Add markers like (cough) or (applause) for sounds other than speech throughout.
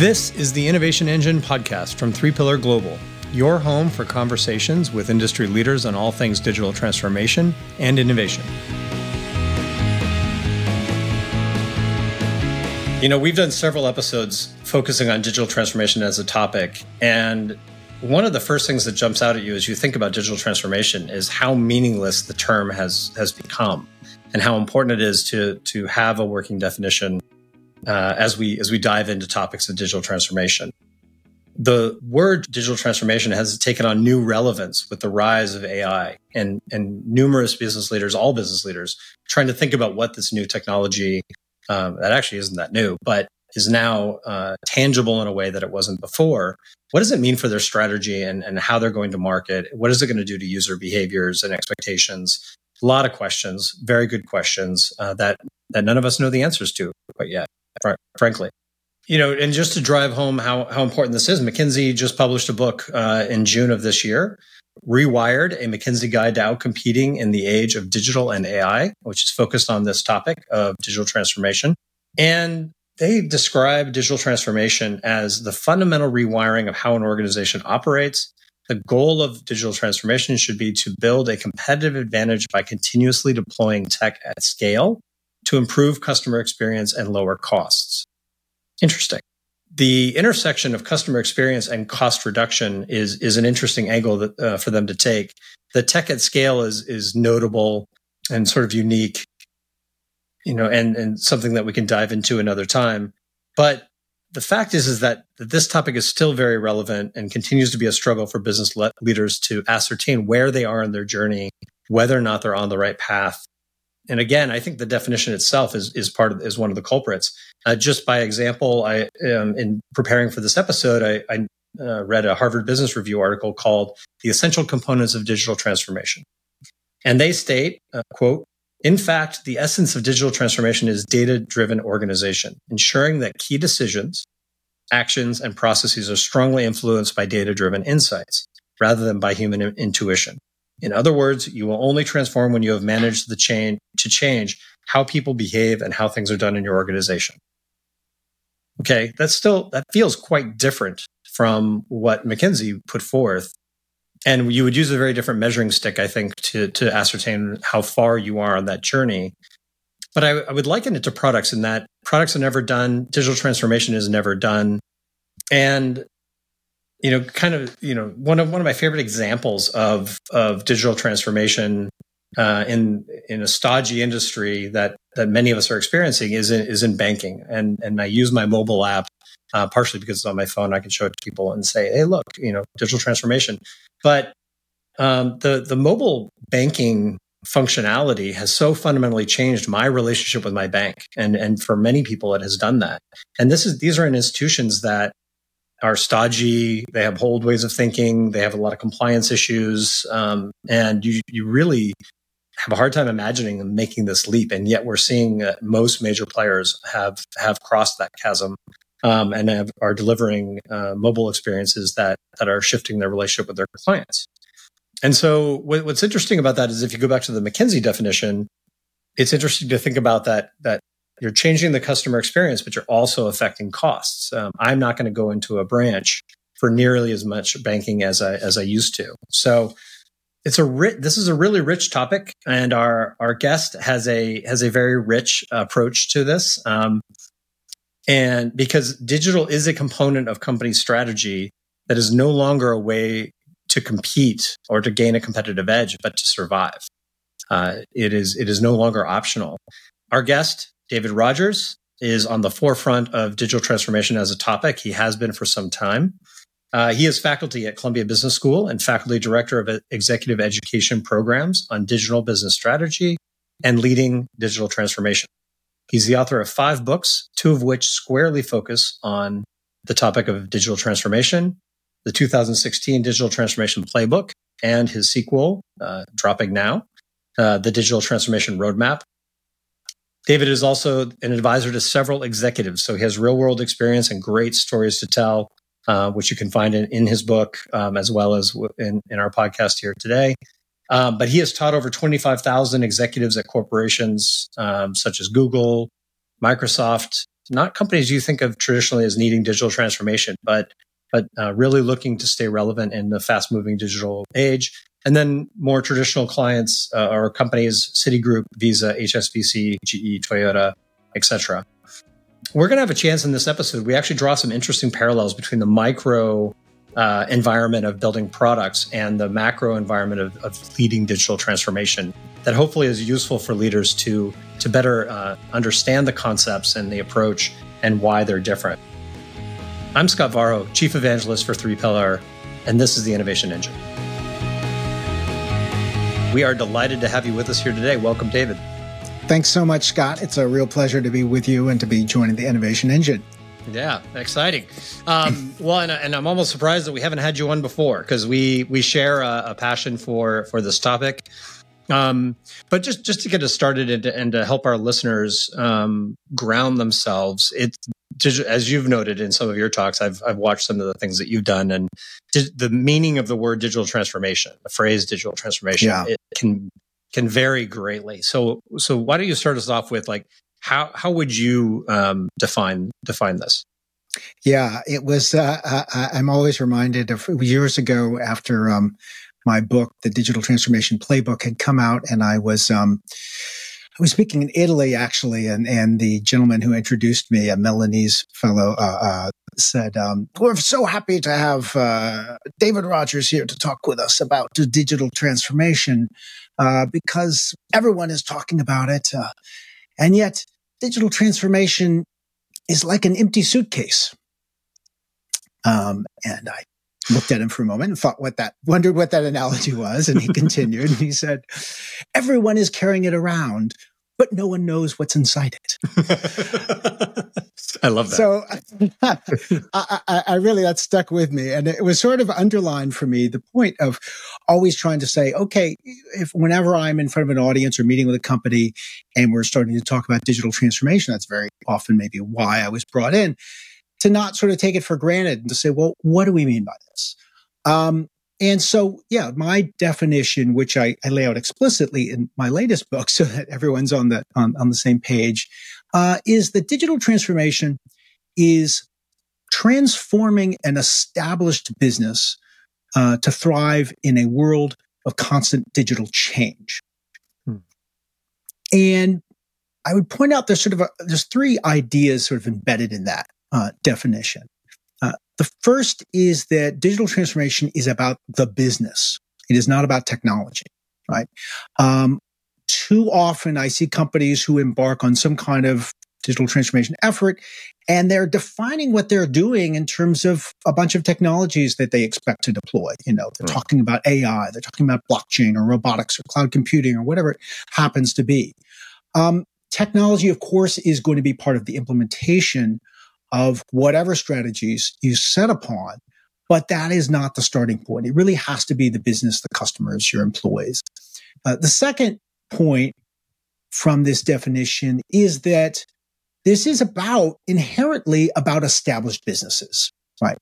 This is the Innovation Engine podcast from Three Pillar Global, your home for conversations with industry leaders on all things digital transformation and innovation. You know, we've done several episodes focusing on digital transformation as a topic. And one of the first things that jumps out at you as you think about digital transformation is how meaningless the term has, has become and how important it is to, to have a working definition uh, as we as we dive into topics of digital transformation. The word digital transformation has taken on new relevance with the rise of AI and and numerous business leaders, all business leaders, trying to think about what this new technology um, that actually isn't that new, but is now uh, tangible in a way that it wasn't before. What does it mean for their strategy and, and how they're going to market? What is it going to do to user behaviors and expectations? A lot of questions, very good questions uh, that that none of us know the answers to quite yet fr- frankly. You know, and just to drive home how, how important this is, McKinsey just published a book uh, in June of this year, Rewired, a McKinsey guide to outcompeting in the age of digital and AI, which is focused on this topic of digital transformation. And they describe digital transformation as the fundamental rewiring of how an organization operates. The goal of digital transformation should be to build a competitive advantage by continuously deploying tech at scale to improve customer experience and lower costs. Interesting. The intersection of customer experience and cost reduction is, is an interesting angle that, uh, for them to take. The tech at scale is, is notable and sort of unique, you know, and, and something that we can dive into another time. But the fact is, is that, that this topic is still very relevant and continues to be a struggle for business le- leaders to ascertain where they are in their journey, whether or not they're on the right path, and again, I think the definition itself is is part of is one of the culprits. Uh, just by example, I um, in preparing for this episode, I, I uh, read a Harvard Business Review article called "The Essential Components of Digital Transformation," and they state, uh, "quote." In fact, the essence of digital transformation is data driven organization, ensuring that key decisions, actions, and processes are strongly influenced by data driven insights rather than by human intuition. In other words, you will only transform when you have managed the chain to change how people behave and how things are done in your organization. Okay, that's still that feels quite different from what McKinsey put forth. And you would use a very different measuring stick, I think, to to ascertain how far you are on that journey. But I, I would liken it to products in that products are never done, digital transformation is never done. And you know, kind of, you know, one of one of my favorite examples of of digital transformation uh, in in a stodgy industry that that many of us are experiencing is in, is in banking, and and I use my mobile app uh, partially because it's on my phone. I can show it to people and say, "Hey, look, you know, digital transformation." But um, the the mobile banking functionality has so fundamentally changed my relationship with my bank, and and for many people, it has done that. And this is these are in institutions that are stodgy. They have old ways of thinking. They have a lot of compliance issues, um, and you you really have a hard time imagining them making this leap. And yet, we're seeing that most major players have have crossed that chasm um, and have, are delivering uh, mobile experiences that that are shifting their relationship with their clients. And so, what, what's interesting about that is if you go back to the McKinsey definition, it's interesting to think about that that you're changing the customer experience, but you're also affecting costs. Um, I'm not going to go into a branch for nearly as much banking as I as I used to. So it's a ri- this is a really rich topic, and our our guest has a has a very rich approach to this. Um, and because digital is a component of company strategy that is no longer a way to compete or to gain a competitive edge, but to survive. Uh, it is it is no longer optional. Our guest David Rogers is on the forefront of digital transformation as a topic. He has been for some time. Uh, he is faculty at Columbia Business School and faculty director of executive education programs on digital business strategy and leading digital transformation. He's the author of five books, two of which squarely focus on the topic of digital transformation, the 2016 Digital Transformation Playbook, and his sequel, uh, dropping now, uh, the Digital Transformation Roadmap, David is also an advisor to several executives. So he has real world experience and great stories to tell, uh, which you can find in, in his book um, as well as in, in, our podcast here today. Um, but he has taught over 25,000 executives at corporations um, such as Google, Microsoft, not companies you think of traditionally as needing digital transformation, but but uh, really looking to stay relevant in the fast moving digital age. And then more traditional clients uh, or companies, Citigroup, Visa, HSBC, GE, Toyota, etc. We're going to have a chance in this episode. We actually draw some interesting parallels between the micro uh, environment of building products and the macro environment of, of, leading digital transformation that hopefully is useful for leaders to to better uh, understand the concepts and the approach and why they're different. I'm Scott Varho, Chief Evangelist for Three Pillar, and this is the Innovation Engine. We are delighted to have you with us here today. Welcome, David. Thanks so much, Scott. It's a real pleasure to be with you and to be joining the Innovation Engine. Yeah, exciting. Um, (laughs) well, and, and, I'm almost surprised that we haven't had you on before because we we share a, a, passion for for this topic. Um, but just just to get us started and to, and to help our listeners um, ground themselves, it as you've noted in some of your talks, I've I've watched some of the things that you've done, and the meaning of the word digital transformation, the phrase digital transformation, yeah. it can can vary greatly. So so why don't you start us off with like how how would you um, define define this? Yeah, it was. Uh, I, am always reminded of years ago after um, my book, The Digital Transformation Playbook, had come out, and I was um, I was speaking in Italy actually, and and the gentleman who introduced me, a Milanese fellow, uh, uh, said, um, "We're so happy to have uh, David Rogers here to talk with us about digital transformation uh, because everyone is talking about it." Uh, and yet, digital transformation is like an empty suitcase. Um, and I looked at him for a moment and thought what that, wondered what that analogy was. And he (laughs) continued and he said, everyone is carrying it around, but no one knows what's inside it. (laughs) I love that. So (laughs) I, I, I, really, that stuck with me. And it was sort of underlined for me the point of always trying to say, okay, if whenever I'm in front of an audience or meeting with a company and we're starting to talk about digital transformation, that's very often maybe why I was brought in to not sort of take it for granted and to say, well, what do we mean by this? Um, and so, yeah, my definition, which I, I, lay out explicitly in my latest book, (laughs) so that everyone's on the on, on the same page, uh, is that digital transformation is transforming an established business uh, to thrive in a world of constant digital change. Hmm. And I would point out there's sort of a, there's three ideas sort of embedded in that uh, definition. The first is that digital transformation is about the business. It is not about technology, right? Um, too often I see companies who embark on some kind of digital transformation effort and they're defining what they're doing in terms of a bunch of technologies that they expect to deploy. You know, they're right. talking about AI, they're talking about blockchain or robotics or cloud computing or whatever it happens to be. Um, technology, of course, is going to be part of the implementation of whatever strategies you set upon. But that is not the starting point. It really has to be the business, the customers, your employees. Uh, the second point from this definition is that this is about inherently about established businesses, right?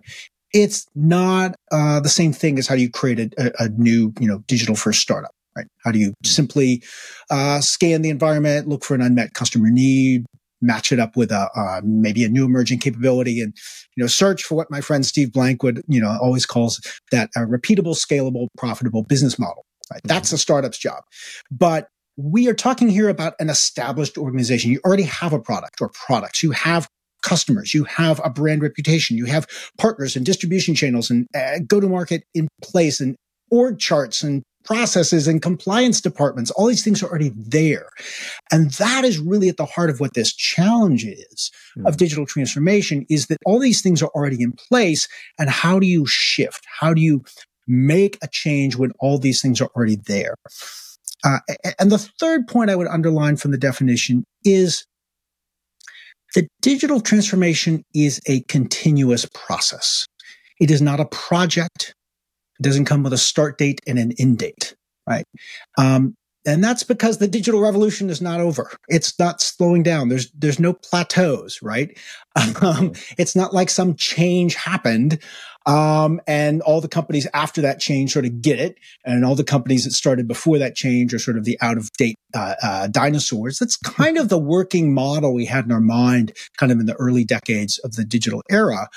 It's not uh, the same thing as how you create a, a, new, you know, digital first startup, right? How do you simply uh, scan the environment, look for an unmet customer need, match it up with a uh, maybe a new emerging capability and you know search for what my friend steve blank would you know always calls that a repeatable scalable profitable business model. Right? Mm-hmm. that's a startup's job. But we are talking here about an established organization. You already have a product or products. You have customers. You have a brand reputation. You have partners and distribution channels and uh, go to market in place and org charts and processes and compliance departments. All these things are already there. And that is really at the heart of what this challenge is mm. of digital transformation is that all these things are already in place. And how do you shift? How do you make a change when all these things are already there? Uh, and the third point I would underline from the definition is that digital transformation is a continuous process. It is not a project. It doesn't come with a start date and an end date, right? Um, And that's because the digital revolution is not over. It's not slowing down. There's, there's no plateaus, right? Um, it's not like some change happened. Um, and all the companies after that change sort of get it. And all the companies that started before that change are sort of the out of date, uh, uh, dinosaurs. That's kind of the working model we had in our mind kind of in the early decades of the digital era.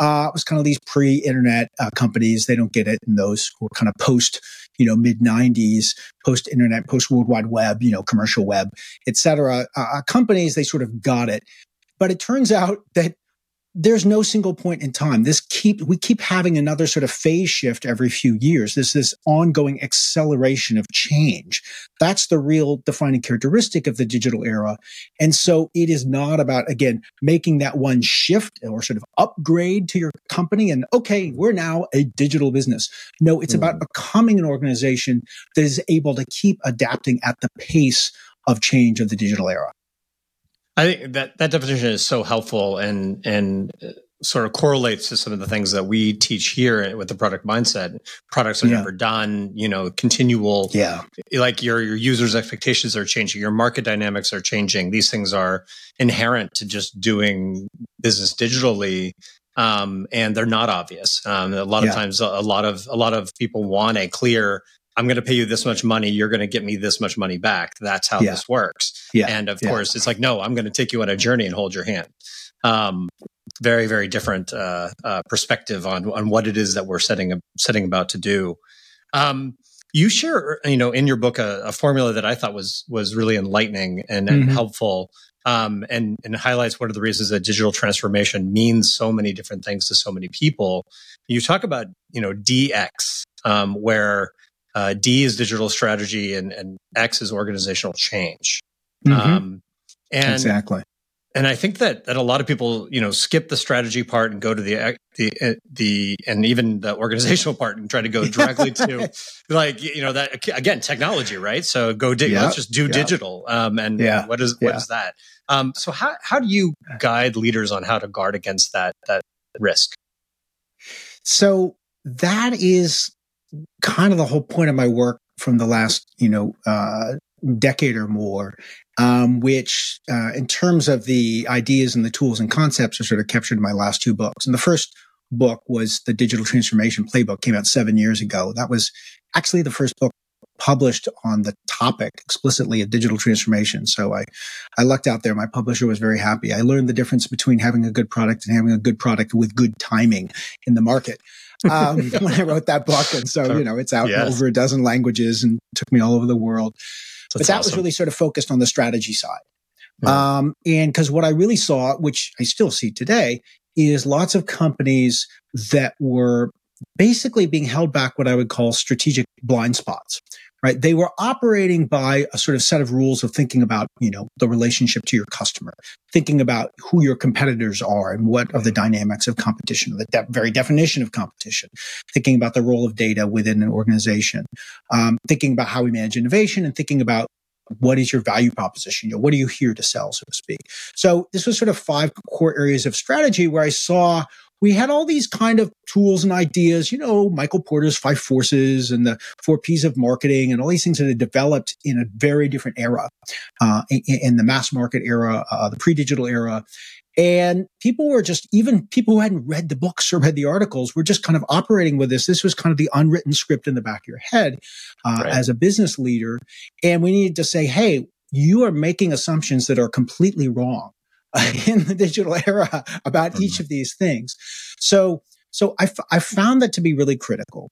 Uh, it was kind of these pre-internet uh, companies. They don't get it. And those were kind of post, you know, mid '90s, post-internet, post-World Wide Web, you know, commercial web, et cetera. Uh, uh, companies they sort of got it. But it turns out that there's no single point in time. This keep we keep having another sort of phase shift every few years. There's this ongoing acceleration of change. That's the real defining characteristic of the digital era. And so it is not about again making that one shift or sort of upgrade to your company and okay, we're now a digital business. No, it's mm. about becoming an organization that is able to keep adapting at the pace of change of the digital era. I think that that definition is so helpful and and uh, sort of correlates to some of the things that we teach here with the product mindset. Products are yeah. never done, you know, continual. Yeah. Like your your users' expectations are changing, your market dynamics are changing. These things are inherent to just doing business digitally. Um, and they're not obvious. Um, a lot yeah. of times, a, a lot of a lot of people want a clear I'm going to pay you this much money. You're going to get me this much money back. That's how yeah. this works. Yeah. And of yeah. course, it's like, no, I'm going to take you on a journey and hold your hand. Um, very, very different uh, uh, perspective on on what it is that we're setting setting about to do. Um, you share, you know, in your book a, a, formula that I thought was was really enlightening and, and mm-hmm. helpful, um, and and highlights one of the reasons that digital transformation means so many different things to so many people. You talk about, you know, DX, um, where uh, D is digital strategy and, and X is organizational change. Mm-hmm. Um, and exactly. And I think that that a lot of people, you know, skip the strategy part and go to the the uh, the and even the organizational part and try to go (laughs) directly to like you know that again technology, right? So go dig. Yep. Let's just do yep. digital. Um, and yeah. what is what yeah. is that? Um, so how how do you guide leaders on how to guard against that that risk? So that is kind of the whole point of my work from the last, you know, uh, decade or more, um, which, uh, in terms of the ideas and the tools and concepts, are sort of captured in my last two books. And the first book was the Digital Transformation Playbook, came out seven years ago. That was actually the first book published on the topic explicitly of digital transformation. So I, I lucked out there. My publisher was very happy. I learned the difference between having a good product and having a good product with good timing in the market. um, (laughs) (laughs) when I wrote that book. And so, you know, it's out yes. in over a dozen languages and took me all over the world. That's but that awesome. was really sort of focused on the strategy side. Yeah. Um, and because what I really saw, which I still see today, is lots of companies that were basically being held back what I would call strategic blind spots, right? They were operating by a sort of set of rules of thinking about, you know, the relationship to your customer, thinking about who your competitors are and what are the dynamics of competition, the de- very definition of competition, thinking about the role of data within an organization, um, thinking about how we manage innovation and thinking about what is your value proposition? You know, what are you here to sell, so to speak? So this was sort of five core areas of strategy where I saw we had all these kind of tools and ideas, you know, Michael Porter's five forces and the four P's of marketing and all these things that had developed in a very different era, uh, in, in, the mass market era, uh, the pre-digital era. And people were just, even people who hadn't read the books or read the articles were just kind of operating with this. This was kind of the unwritten script in the back of your head uh, right. as a business leader. And we needed to say, hey, you are making assumptions that are completely wrong. (laughs) in the digital era about mm-hmm. each of these things. So, so I, f- I found that to be really critical.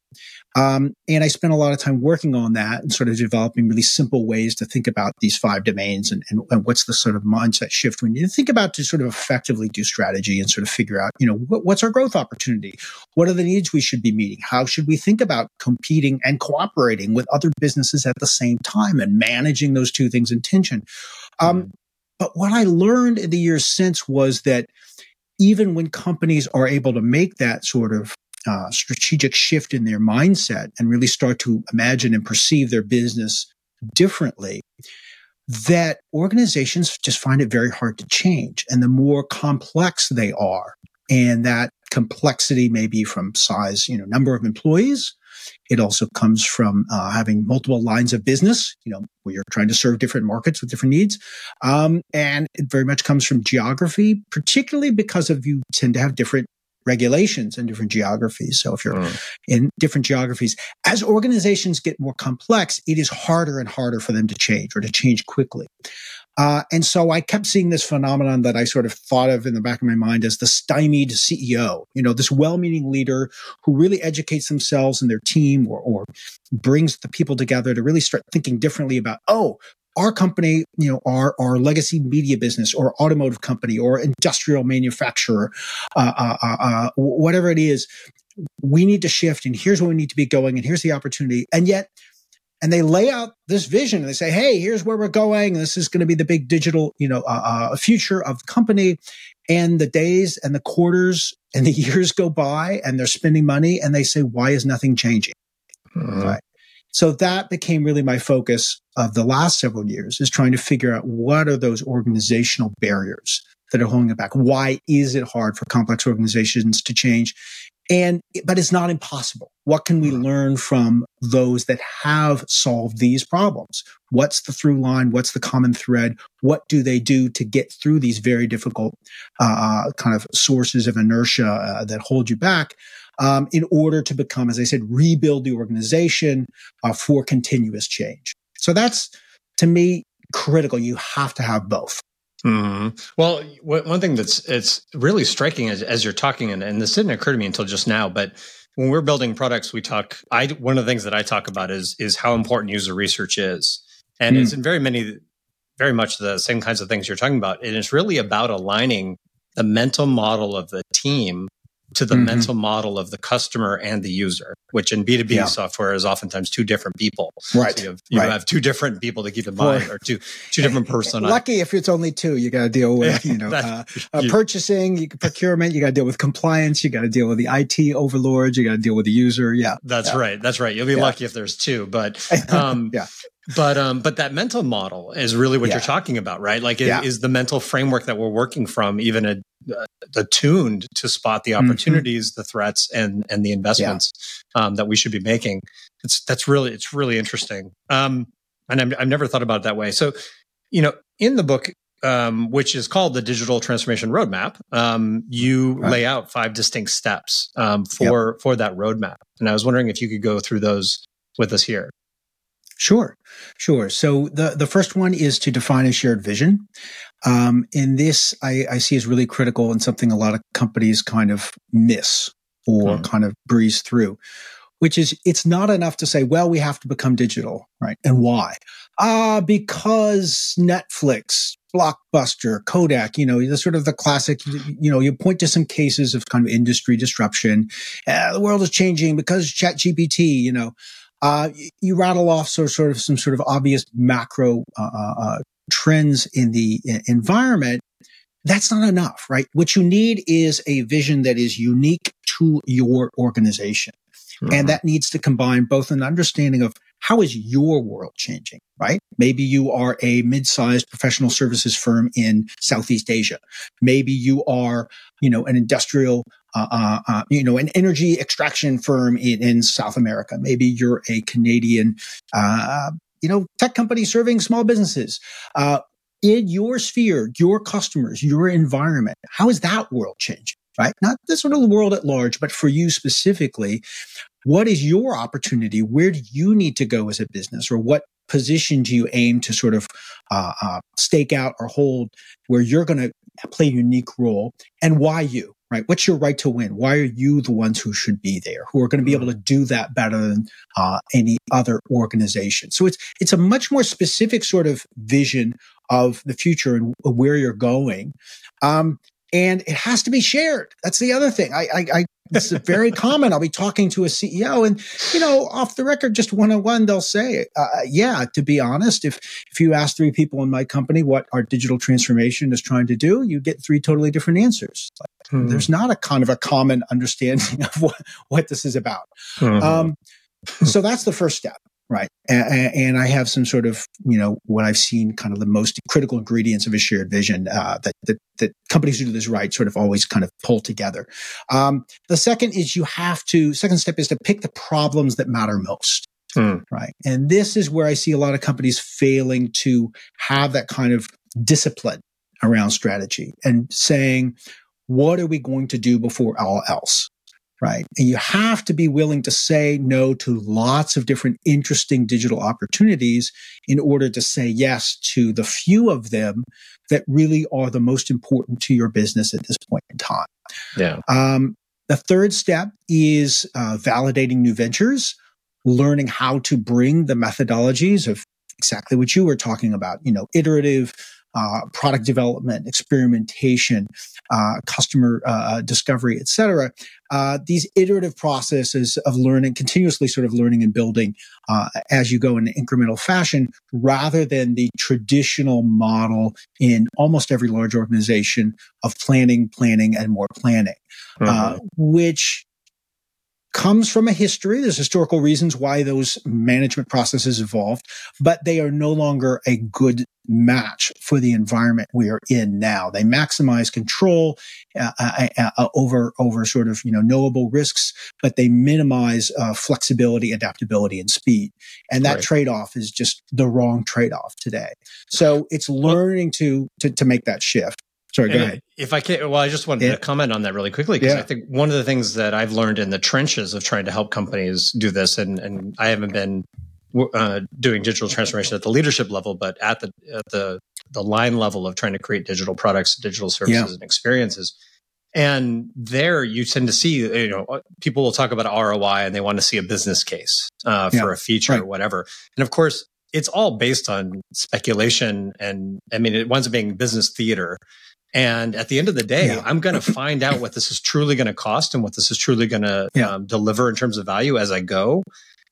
Um, and I spent a lot of time working on that and sort of developing really simple ways to think about these five domains and, and, and what's the sort of mindset shift we need to think about to sort of effectively do strategy and sort of figure out, you know, what, what's our growth opportunity? What are the needs we should be meeting? How should we think about competing and cooperating with other businesses at the same time and managing those two things in tension? Um, mm-hmm. But what I learned in the years since was that even when companies are able to make that sort of uh, strategic shift in their mindset and really start to imagine and perceive their business differently, that organizations just find it very hard to change. And the more complex they are, and that complexity may be from size, you know, number of employees, It also comes from uh, having multiple lines of business, you know, where you're trying to serve different markets with different needs. Um, and it very much comes from geography, particularly because of you tend to have different regulations in different geographies. So if you're mm. in different geographies, as organizations get more complex, it is harder and harder for them to change or to change quickly. Uh, and so I kept seeing this phenomenon that I sort of thought of in the back of my mind as the stymied CEO, you know, this well-meaning leader who really educates themselves and their team or, or brings the people together to really start thinking differently about, oh, our company, you know, our, our legacy media business or automotive company or industrial manufacturer, uh, uh, uh, uh whatever it is, we need to shift and here's where we need to be going and here's the opportunity. And yet and they lay out this vision and they say, Hey, here's where we're going. This is going to be the big digital, you know, uh, uh, future of the company. And the days and the quarters and the (laughs) years go by and they're spending money and they say, why is nothing changing? Mm-hmm. Right. So that became really my focus of the last several years is trying to figure out what are those organizational barriers that are holding it back? Why is it hard for complex organizations to change? And, but it's not impossible. What can we learn from those that have solved these problems? What's the through line? What's the common thread? What do they do to get through these very difficult, uh, kind of sources of inertia uh, that hold you back? Um, in order to become, as I said, rebuild the organization uh, for continuous change. So that's to me critical. You have to have both. Mm-hmm. Well, one thing that's it's really striking as, as you're talking, and, and this didn't occur to me until just now, but when we're building products, we talk. I one of the things that I talk about is is how important user research is, and mm. it's in very many, very much the same kinds of things you're talking about. And it's really about aligning the mental model of the team to the mm-hmm. mental model of the customer and the user, which in B2B yeah. software is oftentimes two different people. Right. So you, have, you right. have, two different people to keep in mind or two, two different personas. Lucky if it's only two, you got to deal with, (laughs) you know, uh, (laughs) uh, purchasing, you, procurement, you got to deal with compliance, you got to deal with the IT overlords, you got to deal with the user. Yeah. That's yeah. right. That's right. You'll be yeah. lucky if there's two, but, (laughs) um, yeah but um but that mental model is really what yeah. you're talking about right like yeah. is the mental framework that we're working from even a, uh, attuned to spot the mm-hmm. opportunities mm-hmm. the threats and and the investments yeah. um, that we should be making it's that's really it's really interesting um and i have never thought about it that way so you know in the book um, which is called the digital transformation roadmap um, you right. lay out five distinct steps um, for yep. for that roadmap and i was wondering if you could go through those with us here Sure, sure. So the, the first one is to define a shared vision. Um, and this I, I, see as really critical and something a lot of companies kind of miss or mm. kind of breeze through, which is it's not enough to say, well, we have to become digital, right? And why? Ah, uh, because Netflix, Blockbuster, Kodak, you know, the sort of the classic, you know, you point to some cases of kind of industry disruption. Uh, the world is changing because chat GPT, you know, uh, you rattle off so, sort of some sort of obvious macro uh, uh, uh trends in the environment. That's not enough, right? What you need is a vision that is unique to your organization. Mm-hmm. And that needs to combine both an understanding of how is your world changing, right? Maybe you are a mid-sized professional services firm in Southeast Asia. Maybe you are, you know, an industrial uh, uh, uh, you know, an energy extraction firm in, in South America. Maybe you're a Canadian, uh, you know, tech company serving small businesses. Uh, in your sphere, your customers, your environment, how is that world changing? Right? Not the sort of the world at large, but for you specifically, what is your opportunity? Where do you need to go as a business or what position do you aim to sort of uh, uh, stake out or hold where you're going to play a unique role and why you right? What's your right to win? Why are you the ones who should be there, who are going to be able to do that better than uh, any other organization? So it's it's a much more specific sort of vision of the future and where you're going. Um, and it has to be shared. That's the other thing. I, I, I this is very common. I'll be talking to a CEO, and you know, off the record, just one on one, they'll say, uh, "Yeah." To be honest, if if you ask three people in my company what our digital transformation is trying to do, you get three totally different answers. Like, hmm. There's not a kind of a common (laughs) understanding of what what this is about. Hmm. Um, so that's the first step right? And, and, I have some sort of, you know, what I've seen kind of the most critical ingredients of a shared vision uh, that, that, that companies who do this right sort of always kind of pull together. Um, the second is you have to, second step is to pick the problems that matter most. Hmm. Right. And this is where I see a lot of companies failing to have that kind of discipline around strategy and saying, what are we going to do before all else? Right? And you have to be willing to say no to lots of different interesting digital opportunities in order to say yes to the few of them that really are the most important to your business at this point in time. Yeah. Um, the third step is uh, validating new ventures, learning how to bring the methodologies of exactly what you were talking about, you know, iterative, uh, product development, experimentation, uh, customer uh, uh discovery, etc. Uh, these iterative processes of learning, continuously sort of learning and building uh, as you go in an incremental fashion, rather than the traditional model in almost every large organization of planning, planning, and more planning, mm-hmm. which comes from a history. There's historical reasons why those management processes evolved, but they are no longer a good match for the environment we are in now. They maximize control uh, uh, uh, uh over over sort of you know knowable risks, but they minimize uh, flexibility, adaptability, and speed. And that right. trade off is just the wrong trade off today. So it's learning to, to to make that shift. Sorry, go ahead. If I can, well, I just wanted yeah. to comment on that really quickly because yeah. I think one of the things that I've learned in the trenches of trying to help companies do this, and and I haven't been uh, doing digital transformation at the leadership level, but at the at the the line level of trying to create digital products, digital services, yeah. and experiences. And there, you tend to see, you know, uh, people will talk about ROI and they want to see a business case uh, for a feature right. or whatever. And of course, it's all based on speculation, and I mean, it winds up being business theater. And at the end of the day, yeah. I'm going to find out what this is truly going to cost and what this is truly going to yeah. um, deliver in terms of value as I go.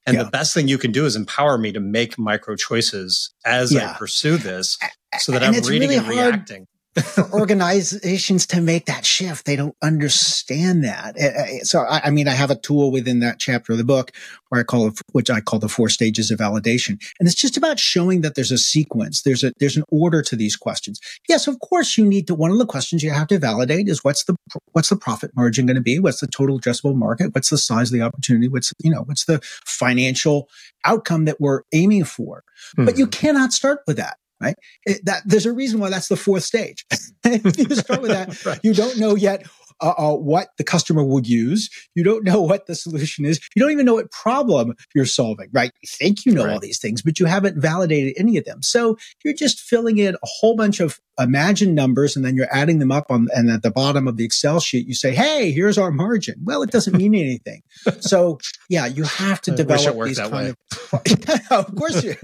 And yeah. the best thing you can do is empower me to make micro choices as I pursue this so that and I'm reading really and reacting for organizations to make that shift. They don't understand that. Eh, eh, so, I, mean, I have a tool within that chapter of the book where I call it, which I call the four stages of validation. And it's just about showing that there's a sequence. There's a, there's an order to these questions. Yes, of course, you need to, one of the questions you have to validate is what's the, what's the profit margin going to be? What's the total addressable market? What's the size of the opportunity? What's, you know, what's the financial outcome that we're aiming for? Mm-hmm. But you hmm. cannot start with that right? It, that there's a reason why that's the fourth stage. if (laughs) you start with that, (laughs) right. you don't know yet uh, uh, what the customer would use. You don't know what the solution is. You don't even know what problem you're solving, right? You think you know right. all these things, but you haven't validated any of them. So you're just filling in a whole bunch of imagined numbers and then you're adding them up on, and at the bottom of the Excel sheet, you say, Hey, here's our margin. Well, it doesn't mean anything. (laughs) so yeah, you have to develop these kind way. of, (laughs) of course you,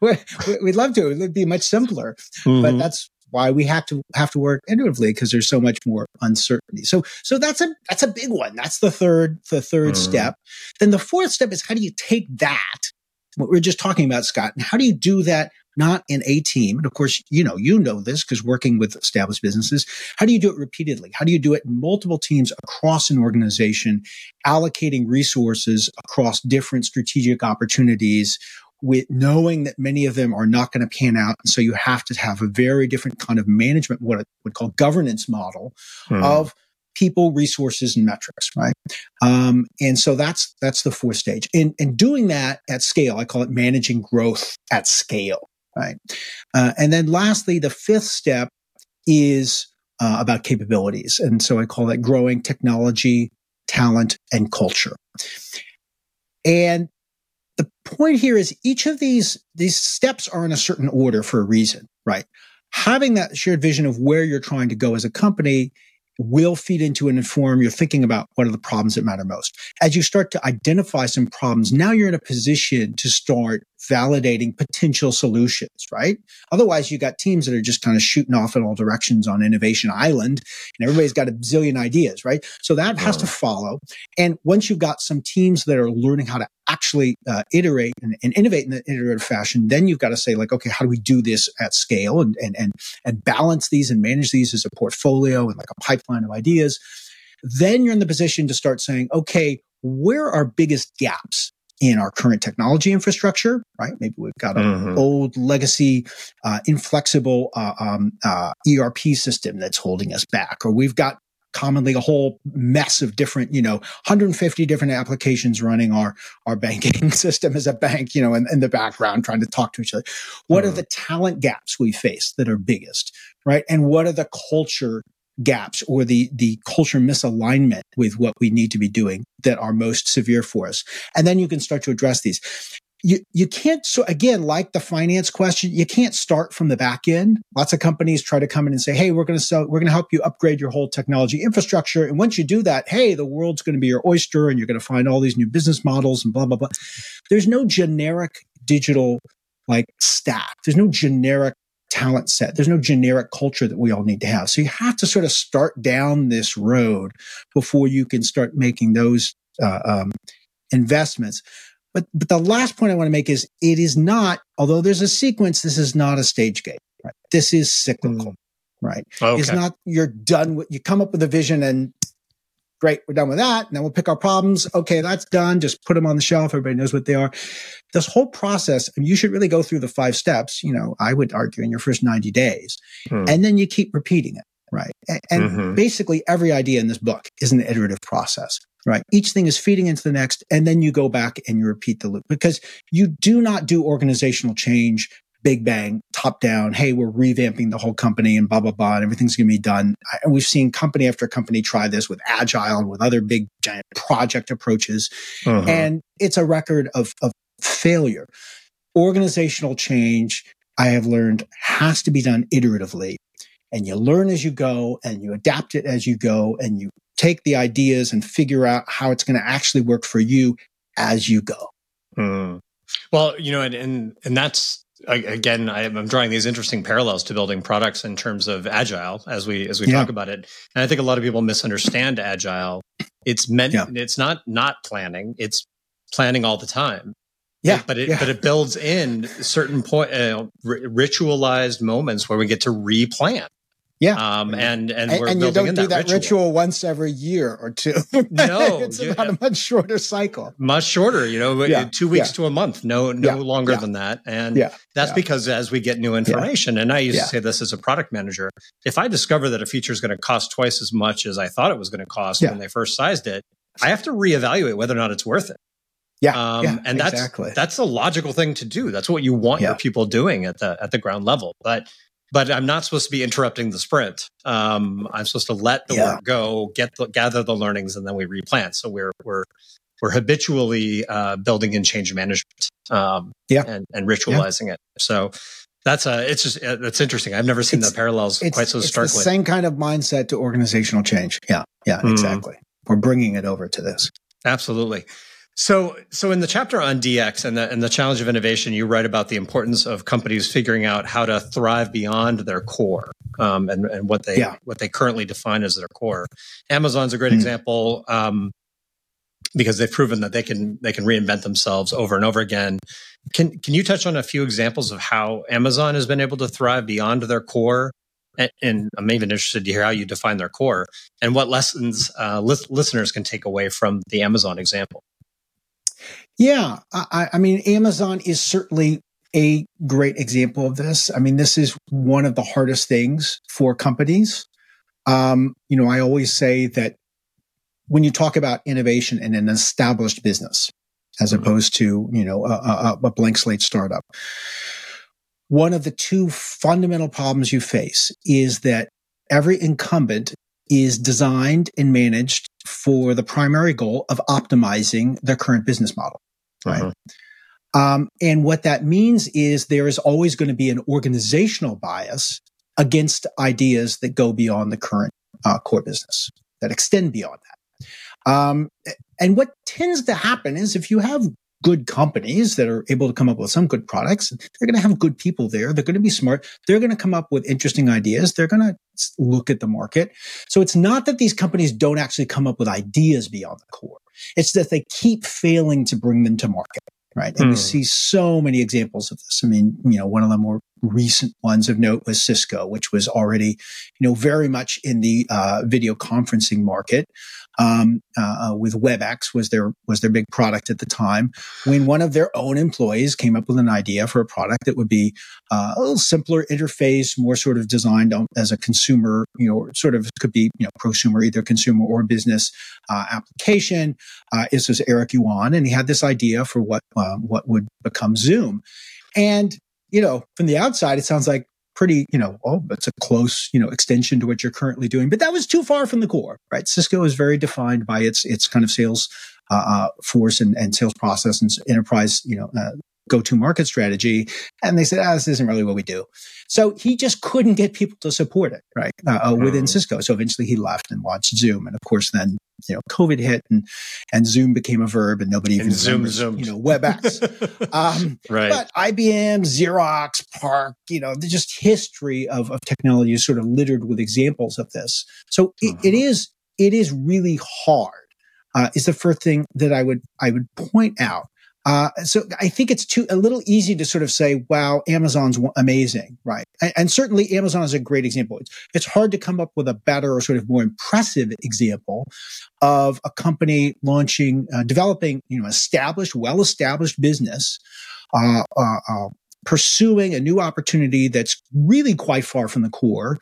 (laughs) we'd love to. It would be much simpler, mm-hmm. but that's why we have to have to work iteratively because there's so much more uncertainty. So so that's a that's a big one. That's the third the 3rd mm. step. Then the fourth step is how do you take that what we are just talking about, Scott, and how do you do that not in a team? And of course, you know, you know this because working with established businesses. How do you do it repeatedly? How do you do it in multiple teams across an organization, allocating resources across different strategic opportunities with knowing that many of them are not going to pan out. And so you have to have a very different kind of management, what I would call governance model hmm. of people, resources, and metrics, right? Um, and so that's that's the fourth stage. And, and doing that at scale, I call it managing growth at scale, right? Uh, and then lastly, the fifth step is uh, about capabilities. And so I call that growing technology, talent, and culture. And the point here is each of these, these steps are in a certain order for a reason, right? Having that shared vision of where you're trying to go as a company will feed into and inform your thinking about what are the problems that matter most. As you start to identify some problems, now you're in a position to start validating potential solutions, right? Otherwise, you got teams that are just kind of shooting off in all directions on Innovation Island and everybody's got a zillion ideas, right? So that has to follow. And once you've got some teams that are learning how to actually uh, iterate and, and, innovate in an iterative fashion, then you've got to say like, okay, how do we do this at scale and, and, and, and balance these and manage these as a portfolio and like a pipeline of ideas? Then you're in the position to start saying, okay, where are biggest gaps? In our current technology infrastructure, right? Maybe we've got an mm-hmm. old legacy, uh, inflexible uh, um, uh, ERP system that's holding us back, or we've got commonly a whole mess of different, you know, 150 different applications running our, our banking (laughs) system as a bank, you know, in, in the background trying to talk to each other. What mm-hmm. are the talent gaps we face that are biggest, right? And what are the culture gaps or the, the culture misalignment with what we need to be doing that are most severe for us? And then you can start to address these. You you can't so again like the finance question you can't start from the back end. Lots of companies try to come in and say hey we're going to sell we're going to help you upgrade your whole technology infrastructure. And once you do that hey the world's going to be your oyster and you're going to find all these new business models and blah blah blah. There's no generic digital like stack. There's no generic talent set there's no generic culture that we all need to have so you have to sort of start down this road before you can start making those uh, um, investments but, but the last point I want to make is it is not, although there's a sequence, this is not a stage gate. Right? This is cyclical, mm. right? Okay. It's not, you're done with, you come up with a vision and great, we're done with that. And then we'll pick our problems. Okay, that's done. Just put them on the shelf. Everybody knows what they are. This whole process, mean, you should really go through the five steps, you know, I would argue in your first 90 days. Hmm. And then you keep repeating it. Right. And, and mm-hmm. basically every idea in this book is an iterative process right? Each thing is feeding into the next, and then you go back and you repeat the loop because you do not do organizational change, big bang, top down. Hey, we're revamping the whole company and blah, blah, blah, and everything's going to be done. And we've seen company after company try this with agile and with other big giant project approaches. Uh-huh. And it's a record of, of failure. Organizational change, I have learned has to be done iteratively and you learn as you go and you adapt it as you go and you take the ideas and figure out how it's going to actually work for you as you go. Hmm. Well, you know, and, and, and that's, again, I'm drawing these interesting parallels to building products in terms of agile as we, as we yeah. talk about it. And I think a lot of people misunderstand agile. It's meant, yeah. it's not, not planning. It's planning all the time. Yeah, but it yeah. but it builds in certain point uh, ritualized moments where we get to replan. Yeah. Um, and, and, and, and you don't do that, ritual. ritual. once every year or two. (laughs) No, it's you, about a much shorter cycle. Much shorter, you know, yeah. two weeks yeah. to a month, no, no yeah. longer than that. And that's because as we get new information, and I used to say this as a product manager, if I discover that a feature is going to cost twice as much as I thought it was going to cost when they first sized it, I have to reevaluate whether or not it's worth it. Yeah, um, yeah, and that's exactly. that's a logical thing to do. That's what you want your people doing at the at the ground level. But but I'm not supposed to be interrupting the sprint. Um, I'm supposed to let the yeah. work go, get the, gather the learnings, and then we replant. So we're we're we're habitually uh, building in change management, um, yeah. and, and ritualizing yeah. it. So that's a it's just it's interesting. I've never seen it's, the parallels quite so starkly. the same kind of mindset to organizational change. Yeah, yeah, mm. exactly. We're bringing it over to this. Absolutely. So, so in the chapter on DX and the, and the challenge of innovation, you write about the importance of companies figuring out how to thrive beyond their core um, and, and what they yeah. what they currently define as their core. Amazon's a great mm example um, because they've proven that they can they can reinvent themselves over and over again. Can can you touch on a few examples of how Amazon has been able to thrive beyond their core? And, and I'm even interested to hear how you define their core and what lessons uh, li- listeners can take away from the Amazon example. Yeah. I, I mean, Amazon is certainly a great example of this. I mean, this is one of the hardest things for companies. Um, you know, I always say that when you talk about innovation in an established business, as mm-hmm. opposed to, you know, a, a, a blank slate startup, one of the two fundamental problems you face is that every incumbent is designed and managed for the primary goal of optimizing their current business model right? Uh-huh. Um, and what that means is there is always going to be an organizational bias against ideas that go beyond the current uh, core business, that extend beyond that. Um, and what tends to happen is if you have good companies that are able to come up with some good products, they're going to have good people there. They're going to be smart. They're going to come up with interesting ideas. They're going to look at the market. So it's not that these companies don't actually come up with ideas beyond the core. It's that they keep failing to bring them to market. Right. And mm. we hmm. see so many examples of this. I mean, you know, one of the more recent ones of note was Cisco, which was already, you know, very much in the uh, video conferencing market. Um, uh, with WebEx was their was their big product at the time. When one of their own employees came up with an idea for a product that would be uh, a little simpler interface, more sort of designed as a consumer, you know, sort of could be you know prosumer, either consumer or business uh, application. Uh, this was Eric Yuan, and he had this idea for what what would become Zoom, and you know, from the outside, it sounds like pretty, you know, oh, it's a close, you know, extension to what you're currently doing. But that was too far from the core, right? Cisco is very defined by its its kind of sales uh, uh force and, and sales process and enterprise, you know, uh, go to market strategy. And they said, ah, this isn't really what we do. So he just couldn't get people to support it, right? Uh, uh within mm. Cisco. So eventually he left and launched Zoom. And of course, then you know, COVID hit and, and Zoom became a verb and nobody even Zoom, Zoom, you know, WebEx. (laughs) um, right. But IBM, Xerox, PARC, you know, just history of, of technology is sort of littered with examples of this. So it, uh-huh. it is, it is really hard. Uh, is the first thing that I would, I would point out. Uh, so I think it's too a little easy to sort of say, "Wow, Amazon's amazing," right? And, and, certainly Amazon is a great example. It's, it's hard to come up with a better or sort of more impressive example of a company launching, uh, developing, you know, established, well-established business, uh, uh, uh, pursuing a new opportunity that's really quite far from the core,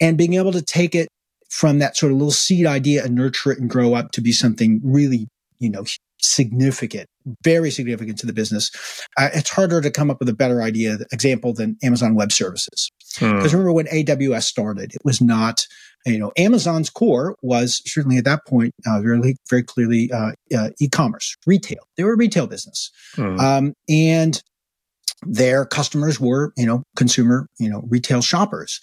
and being able to take it from that sort of little seed idea and nurture it and grow up to be something really, you know, significant, very significant to the business. Uh, it's harder to come up with a better idea example than Amazon Web Services. Because hmm. remember when AWS started, it was not you know Amazon's core was certainly at that point uh, very very clearly uh, uh, e-commerce, retail. They were a retail business, hmm. um, and their customers were you know consumer you know retail shoppers.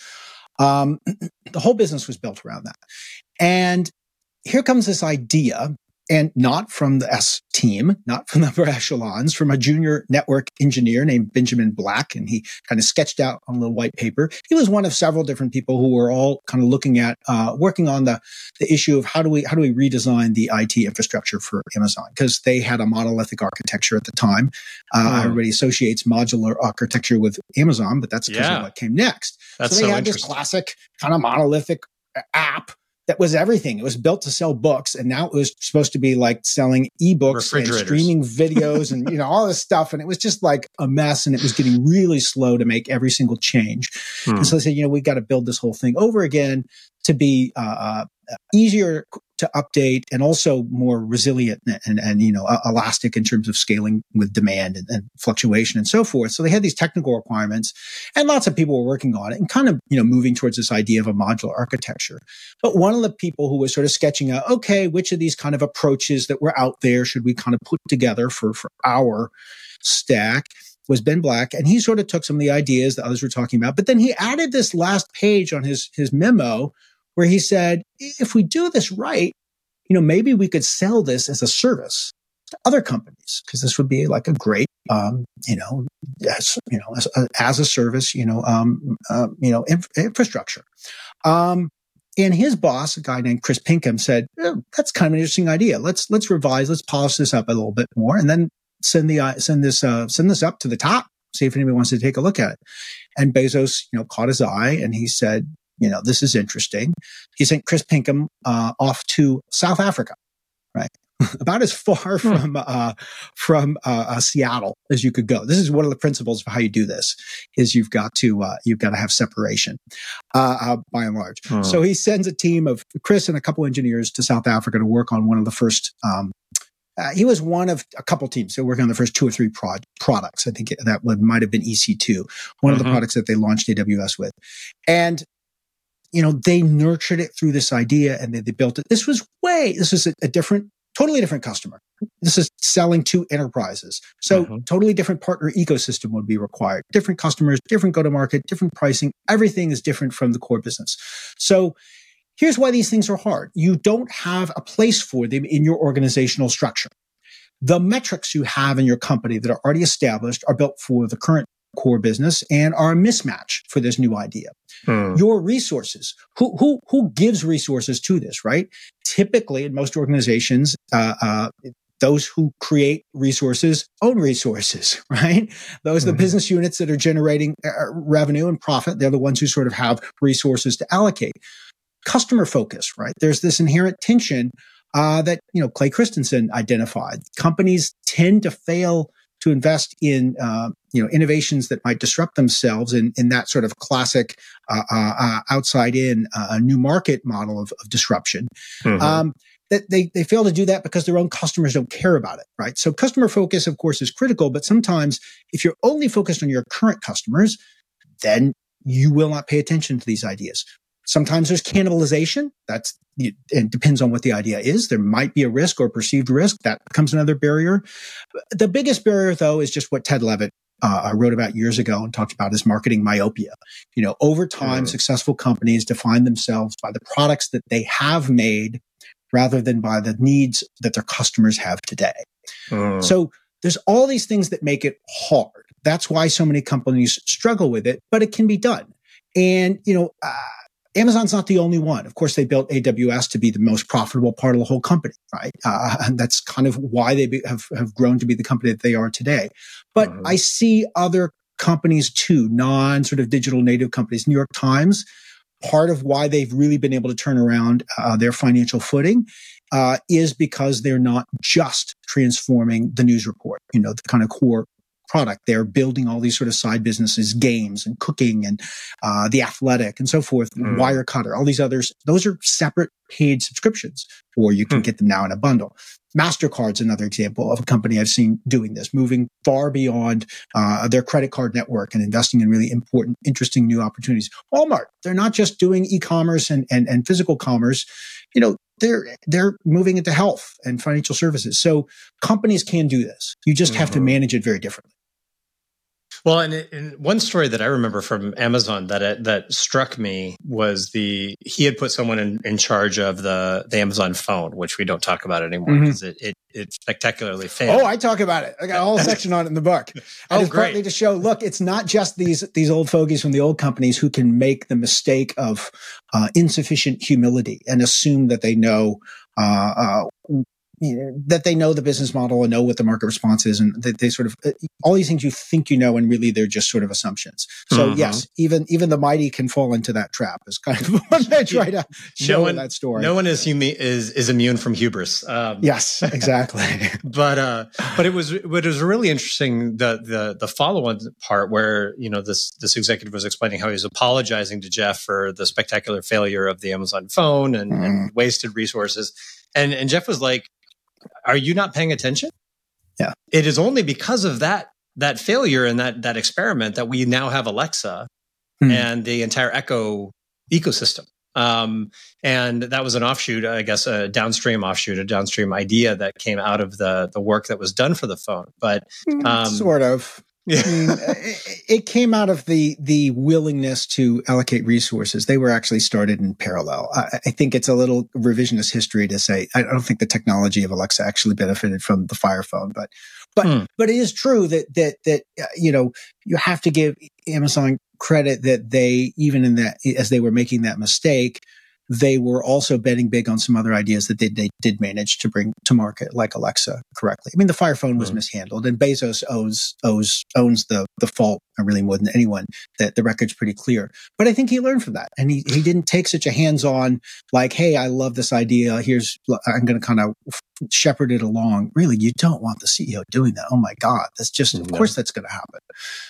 Um, (clears throat) the whole business was built around that, and here comes this idea and not from the S team, not from the upper (laughs) echelons, from a junior network engineer named Benjamin Black. And he kind of sketched out on a little white paper. He was one of several different people who were all kind of looking at, uh, working on the, the issue of how do we, how do we redesign the IT infrastructure for Amazon? Because they had a monolithic architecture at the time. Uh, Everybody associates modular architecture with Amazon, but that's because yeah. of what came next. That's so they so had this classic kind of monolithic app that was everything. It was built to sell books, and now it was supposed to be like selling ebooks and streaming videos and you know all this stuff. And it was just like a mess, and it was getting really slow to make every single change. Hmm. And so they said, you know, we've got to build this whole thing over again to be uh, uh, easier to update and also more resilient and, and, and, you know elastic in terms of scaling with demand and, and, fluctuation and so forth. So they had these technical requirements, and lots of people were working on it and kind of you know moving towards this idea of a modular architecture. But one of the people who was sort of sketching out, okay, which of these kind of approaches that were out there should we kind of put together for for our stack? was Ben Black, and he sort of took some of the ideas that others were talking about, but then he added this last page on his his memo where he said, if we do this right, you know, maybe we could sell this as a service to other companies because this would be like a great, um, you know, as, you know, as, as a service, you know, um, uh, you know, inf- infrastructure. Um, and his boss, a guy named Chris Pinkham, said, oh, "That's kind of an interesting idea. Let's let's revise, let's polish this up a little bit more, and then send the uh, send this uh, send this up to the top. See if anybody wants to take a look at it." And Bezos, you know, caught his eye, and he said, you know, this is interesting. He sent Chris Pinkham uh, off to South Africa, right? (laughs) About as far hmm. from uh, from uh, uh, Seattle as you could go. This is one of the principles of how you do this: is you've got to uh, you've got to have separation, uh, by and large. Hmm. So he sends a team of Chris and a couple engineers to South Africa to work on one of the first um, uh, he was one of a couple teams that were working on the first two or three prod- products. I think that would, might have been EC2, one mm-hmm. of the mm-hmm. products that they launched AWS with. And you know, they nurtured it through this idea and they, they built it. This was way, this was a, a, different, totally different customer. This is selling to enterprises. So mm-hmm. totally different partner ecosystem would be required. Different customers, different go to market, different pricing. Everything is different from the core business. So here's why these things are hard. You don't have a place for them in your organizational structure. The metrics you have in your company that are already established are built for the current core business and are a mismatch for this new idea. Hmm. Your resources, who, who, who gives resources to this, right? Typically in most organizations, uh, uh, those who create resources own resources, (laughs) right? Those are the mm-hmm. business units that are generating uh, uh, revenue and profit. They're the ones who sort of have resources to allocate. Customer focus, right? There's this inherent tension uh, that you know Clay Christensen identified. Companies tend to fail to invest in uh, you know innovations that might disrupt themselves in, in that sort of classic uh, uh, uh outside in uh, new market model of, of disruption. Mm-hmm. Um, that they, they fail to do that because their own customers don't care about it, right? So customer focus, of course, is critical, but sometimes if you're only focused on your current customers, then you will not pay attention to these ideas. Sometimes there's cannibalization. That's it depends on what the idea is. There might be a risk or perceived risk. That becomes another barrier. The biggest barrier, though, is just what Ted Levitt uh, wrote about years ago and talked about is marketing myopia. You know, over time, mm. successful companies define themselves by the products that they have made rather than by the needs that their customers have today. Mm. So there's all these things that make it hard. That's why so many companies struggle with it, but it can be done. And, you know, uh, Amazon's not the only one. Of course, they built AWS to be the most profitable part of the whole company, right? Uh, and that's kind of why they be, have, have grown to be the company that they are today. But mm-hmm. I see other companies too, non sort of digital native companies. New York Times, part of why they've really been able to turn around uh, their financial footing uh, is because they're not just transforming the news report, you know, the kind of core product. They're building all these sort of side businesses, games and cooking and uh, the athletic and so forth, mm. Wirecutter, all these others. Those are separate paid subscriptions, or you can mm. get them now in a bundle. MasterCard's another example of a company I've seen doing this, moving far beyond uh, their credit card network and investing in really important, interesting new opportunities. Walmart, they're not just doing e-commerce and, and, and physical commerce. You know, they're they're moving into health and financial services. So companies can do this. You just mm-hmm. have to mm-hmm. manage it very differently. Well, and, and, one story that I remember from Amazon that it, that struck me was the he had put someone in, in charge of the the Amazon phone, which we don't talk about anymore because mm-hmm. it, it it spectacularly failed. Oh, I talk about it. I got a whole (laughs) section on it in the book. And oh, it's great. partly to show, look, it's not just these these old fogies from the old companies who can make the mistake of uh, insufficient humility and assume that they know uh, uh, you know, that they know the business model and know what the market response is and that they sort of uh, all these things you think you know and really they're just sort of assumptions. So mm-hmm. yes even even the mighty can fall into that trap is kind of (laughs) what i try to show no one, that story. no one is is is immune from hubris um, yes (laughs) exactly. But uh but it was but it was really interesting the the the follow-on part where you know this this executive was explaining how he was apologizing to jeff for the spectacular failure of the amazon phone and, mm-hmm. and wasted resources. And and jeff was like are you not paying attention? Yeah. It is only because of that that failure and that that experiment that we now have Alexa hmm. and the entire Echo ecosystem. Um, and that was an offshoot, I guess, a downstream offshoot, a downstream idea that came out of the the work that was done for the phone. But hmm, um, sort of. Yeah. I mean, it, it, came out of the the willingness to allocate resources. They were actually started in parallel. I, I, think it's a little revisionist history to say I don't think the technology of Alexa actually benefited from the Fire Phone, but but hmm. but it is true that that that uh, you know you have to give Amazon credit that they even in that as they were making that mistake they were also betting big on some other ideas that they, they did manage to bring to market, like Alexa correctly. I mean, the Fire Phone was mm-hmm. mishandled, and Bezos owes, owes owns the the fault I really more than anyone. That the record's pretty clear. But I think he learned from that, and he he didn't take such a hands on like, hey, I love this idea. Here's I'm going to kind of shepherd it along. Really, you don't want the CEO doing that. Oh my God, that's just of course that's going to happen.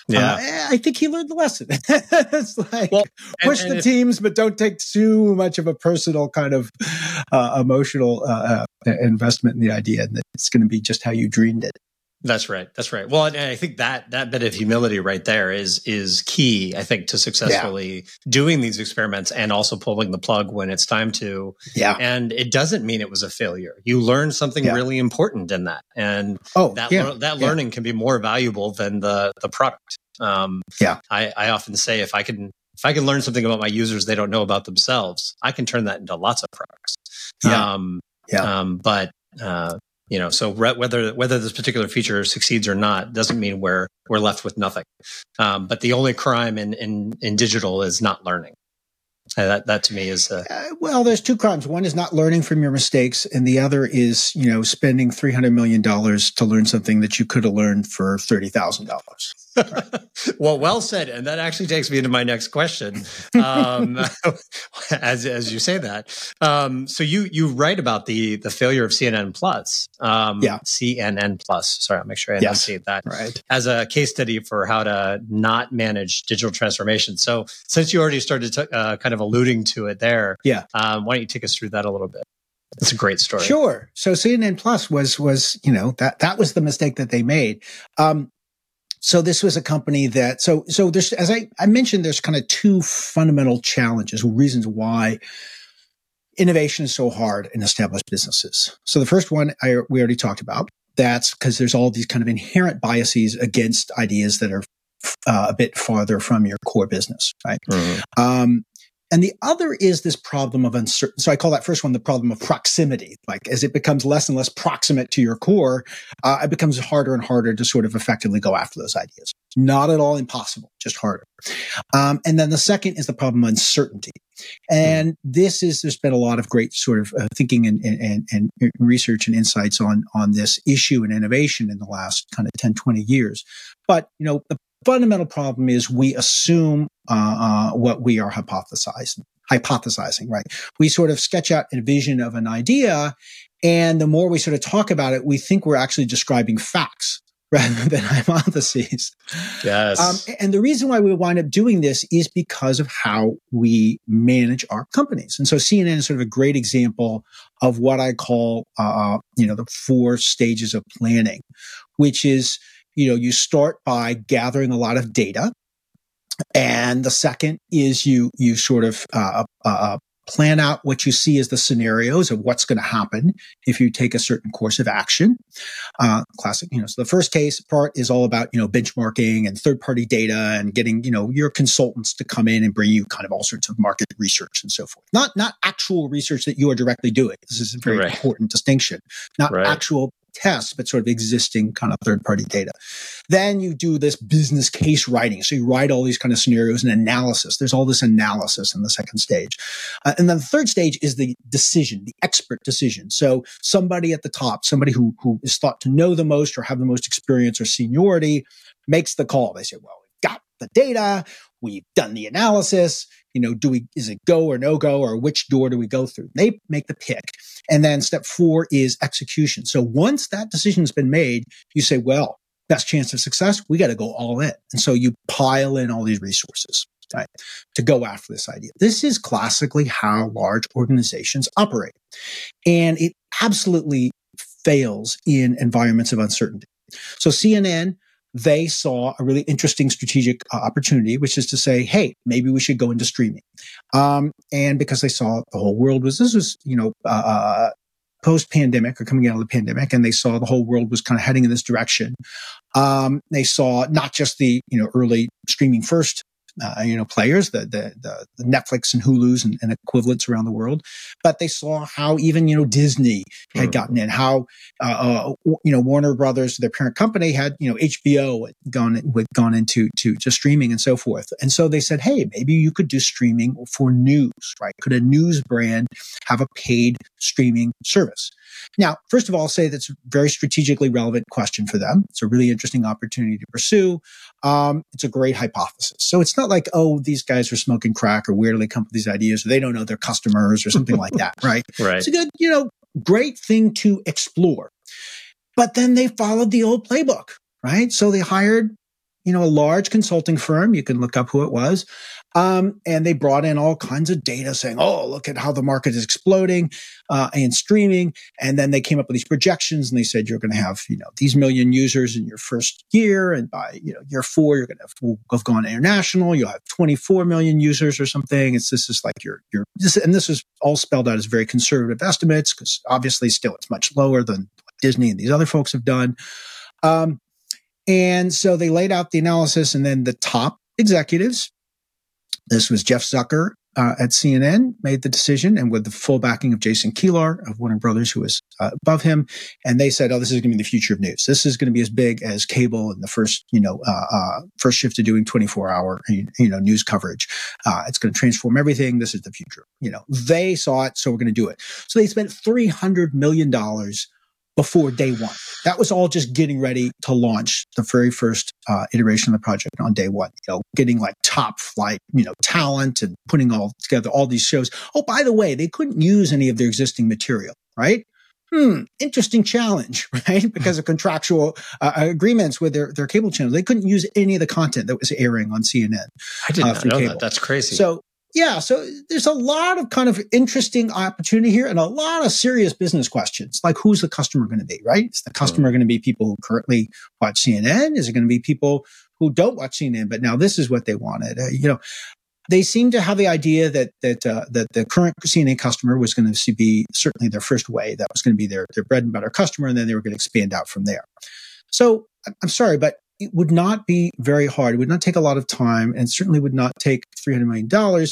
Yeah, uh, I think he learned the lesson. (laughs) it's like well, push and, and the teams, but don't take too much of a personal kind of uh, emotional uh, uh investment in the idea, and that it's going to be just how you dreamed it. That's right. That's right. Well, I think that that bit of humility right there is is key. I think to successfully yeah. doing these experiments and also pulling the plug when it's time to. Yeah. And it doesn't mean it was a failure. You learned something yeah. really important in that, and oh, that yeah. that learning can be more valuable than the the product. Um, yeah. I, I often say if I can if I can learn something about my users they don't know about themselves, I can turn that into lots of products. Yeah. Um, yeah. Um, but uh, you know so re- whether whether this particular feature succeeds or not doesn't mean we're we're left with nothing. Um, but the only crime in, in in digital is not learning. Uh, that that to me is uh, uh, well there's two crimes. One is not learning from your mistakes and the other is you know spending 300 million dollars to learn something that you could have learned for $30,000 well, well said. And that actually takes me into my next question. Um, (laughs) as, as you say that, um, so you you write about the the failure of CNN Plus, um, yeah, CNN Plus. Sorry, I'll make sure I yes. enunciate that right as a case study for how to not manage digital transformation. So since you already started to, uh, kind of alluding to it there, yeah, um, why don't you take us through that a little bit? It's a great story. Sure. So CNN Plus was was you know that that was the mistake that they made. Um, so this was a company that, so, so there's, as I, I mentioned, there's kind of two fundamental challenges, reasons why innovation is so hard in established businesses. So the first one I, we already talked about. That's because there's all these kind of inherent biases against ideas that are uh, a bit farther from your core business, right? Mm-hmm. Um, and the other is this problem of uncertainty. So I call that first one the problem of proximity. Like as it becomes less and less proximate to your core, uh, it becomes harder and harder to sort of effectively go after those ideas. Not at all impossible, just harder. Um, and then the second is the problem of uncertainty. And this is, there's been a lot of great sort of uh, thinking and, and, and research and insights on, on this issue and innovation in the last kind of 10, 20 years. But, you know, the fundamental problem is we assume uh, uh, what we are hypothesizing. Hypothesizing, right? We sort of sketch out a vision of an idea, and the more we sort of talk about it, we think we're actually describing facts (laughs) rather than hypotheses. Yes. Um, and the reason why we wind up doing this is because of how we manage our companies. And so CNN is sort of a great example of what I call, uh, uh you know, the four stages of planning, which is you know, you start by gathering a lot of data. And the second is you, you sort of, uh, uh, uh plan out what you see as the scenarios of what's going to happen if you take a certain course of action. Uh, classic, you know, so the first case part is all about, you know, benchmarking and third party data and getting, you know, your consultants to come in and bring you kind of all sorts of market research and so forth. Not, not actual research that you are directly doing. This is a very right. important distinction. Not right. actual tests, but sort of existing kind of third party data. Then you do this business case writing. So you write all these kind of scenarios and analysis. There's all this analysis in the second stage. Uh, and then the third stage is the decision, the expert decision. So somebody at the top, somebody who, who is thought to know the most or have the most experience or seniority makes the call. They say, well, we've got the data. We've done the analysis. You know, do we, is it go or no go or which door do we go through? They make the pick. And then step four is execution. So once that decision has been made, you say, well, best chance of success, we got to go all in. And so you pile in all these resources. Right, to go after this idea. This is classically how large organizations operate. And it absolutely fails in environments of uncertainty. So CNN they saw a really interesting strategic uh, opportunity, which is to say, hey, maybe we should go into streaming. Um, and because they saw the whole world was, this was, you know, uh, uh post pandemic or coming out of the pandemic, and they saw the whole world was kind of heading in this direction. Um, they saw not just the, you know, early streaming first uh, you know, players, the, the, the, Netflix and Hulu's and, and, equivalents around the world. But they saw how even, you know, Disney had gotten in, how, uh, uh, you know, Warner Brothers, their parent company had, you know, HBO had gone, had gone into, to, to streaming and so forth. And so they said, Hey, maybe you could do streaming for news, right? Could a news brand have a paid streaming service? Now, first of all, I'll say that's a very strategically relevant question for them. It's a really interesting opportunity to pursue. Um, it's a great hypothesis. So it's not like, oh, these guys are smoking crack or weirdly come up with these ideas or they don't know their customers or something like that, (laughs) right? Right. It's a good, you know, great thing to explore. But then they followed the old playbook, right? So they hired, you know, a large consulting firm. You can look up who it was. Um, and they brought in all kinds of data saying, oh, look at how the market is exploding uh, and streaming. And then they came up with these projections and they said, you're going to have, you know, these million users in your first year. And by, you know, year four, you're going to have, gone international. You'll have 24 million users or something. It's this is like your, your, this, and this is all spelled out as very conservative estimates because obviously still it's much lower than Disney and these other folks have done. Um, and so they laid out the analysis and then the top executives this was Jeff Zucker uh, at CNN made the decision, and with the full backing of Jason Kilar of Warner Brothers, who was uh, above him, and they said, "Oh, this is going to be the future of news. This is going to be as big as cable and the first, you know, uh, uh first shift to doing 24 hour, you know, news coverage. Uh, it's going to transform everything. This is the future. You know, they saw it, so we're going to do it. So they spent 300 million dollars before day one. That was all just getting ready to launch the very first uh, iteration of the project on day one. You know, getting like top flight, you know, talent and putting all together all these shows. Oh, by the way, they couldn't use any of their existing material, right? Hmm, interesting challenge, (laughs) right? Because of contractual uh, agreements with their, their cable channels. They couldn't use any of the content that was airing on CNN. I did uh, not know cable. that. That's crazy. So yeah, so there's a lot of kind of interesting opportunity here and a lot of serious business questions. Like who's the customer going to be, right? Is the customer mm-hmm. going to be people who currently watch CNN? Is it going to be people who don't watch CNN, but now this is what they wanted? Uh, you know, they seem to have the idea that that uh, that the current CNN customer was going to be certainly their first way. That was going to be their their bread and butter customer, and then they were going to expand out from there. So I'm sorry, but it would not be very hard. It would not take a lot of time and certainly would not take $300 million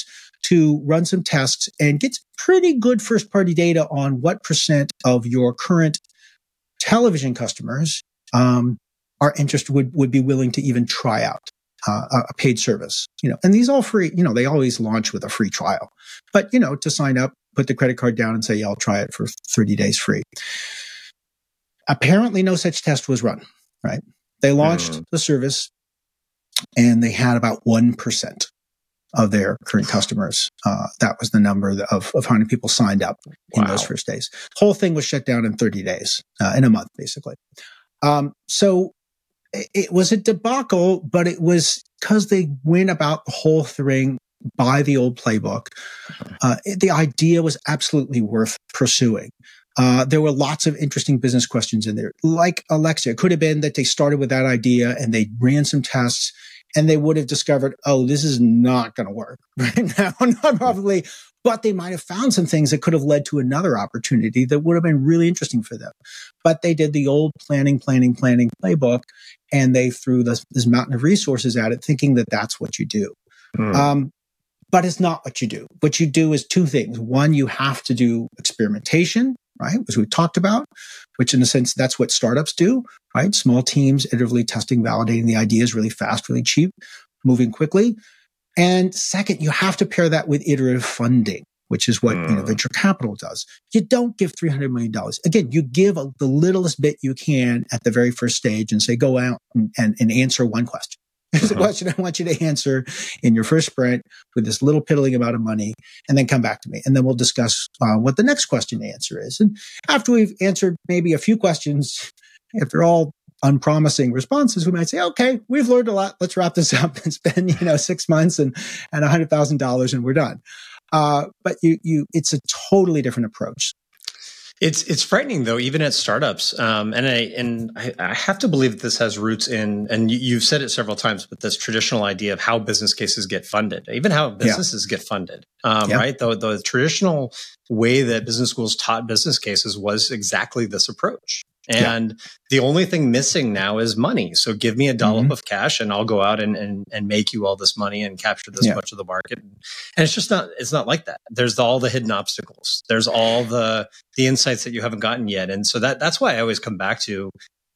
to run some tests and get pretty good first party data on what percent of your current television customers um, are interested, would, would be willing to even try out uh, a paid service. You know, and these all free, you know, they always launch with a free trial. But, you know, to sign up, put the credit card down and say, yeah, I'll try it for 30 days free. Apparently, no such test was run, right? They launched mm. the service and they had about 1% of their current (sighs) customers. Uh, that was the number of, of how many people signed up in wow. those first days. Whole thing was shut down in 30 days, uh, in a month, basically. Um, so it, it, was a debacle, but it was because they went about the whole thing by the old playbook. Uh, it, the idea was absolutely worth pursuing. Uh, there were lots of interesting business questions in there. Like Alexa, it could have been that they started with that idea and they ran some tests and they would have discovered, oh, this is not going to work (laughs) right now. (laughs) not probably, but they might have found some things that could have led to another opportunity that would have been really interesting for them. But they did the old planning, planning, planning playbook and they threw this, this mountain of resources at it, thinking that that's what you do. Mm. Um, but it's not what you do. What you do is two things. One, you have to do experimentation right? As we talked about, which in a sense, that's what startups do, right? Small teams iteratively testing, validating the ideas really fast, really cheap, moving quickly. And second, you have to pair that with iterative funding, which is what mm. you know, hmm. venture capital does. You don't give $300 million. Again, you give a, the littlest bit you can at the very first stage and say, go out and, and, and answer one question. A uh-huh. question I want you to answer in your first sprint with this little piddling amount of money, and then come back to me. And then we'll discuss uh, what the next question to answer is. And after we've answered maybe a few questions, if they're all unpromising responses, we might say, okay, we've learned a lot. Let's wrap this (laughs) up and spend, you know, six months and, and a hundred thousand dollars and we're done. Uh, but you, you, it's a totally different approach. It's it's frightening though, even at startups. Um, and I and I, I, have to believe that this has roots in, and you, have said it several times, but this traditional idea of how business cases get funded, even how businesses yeah. get funded, um, yeah. right? The the traditional way that business schools taught business cases was exactly this approach. And yeah. the only thing missing now is money. So give me a dollop mm-hmm. of cash and I'll go out and, and, and make you all this money and capture this yeah. much of the market. And it's just not, it's not like that. There's all the hidden obstacles. There's all the, the insights that you haven't gotten yet. And so that, that's why I always come back to,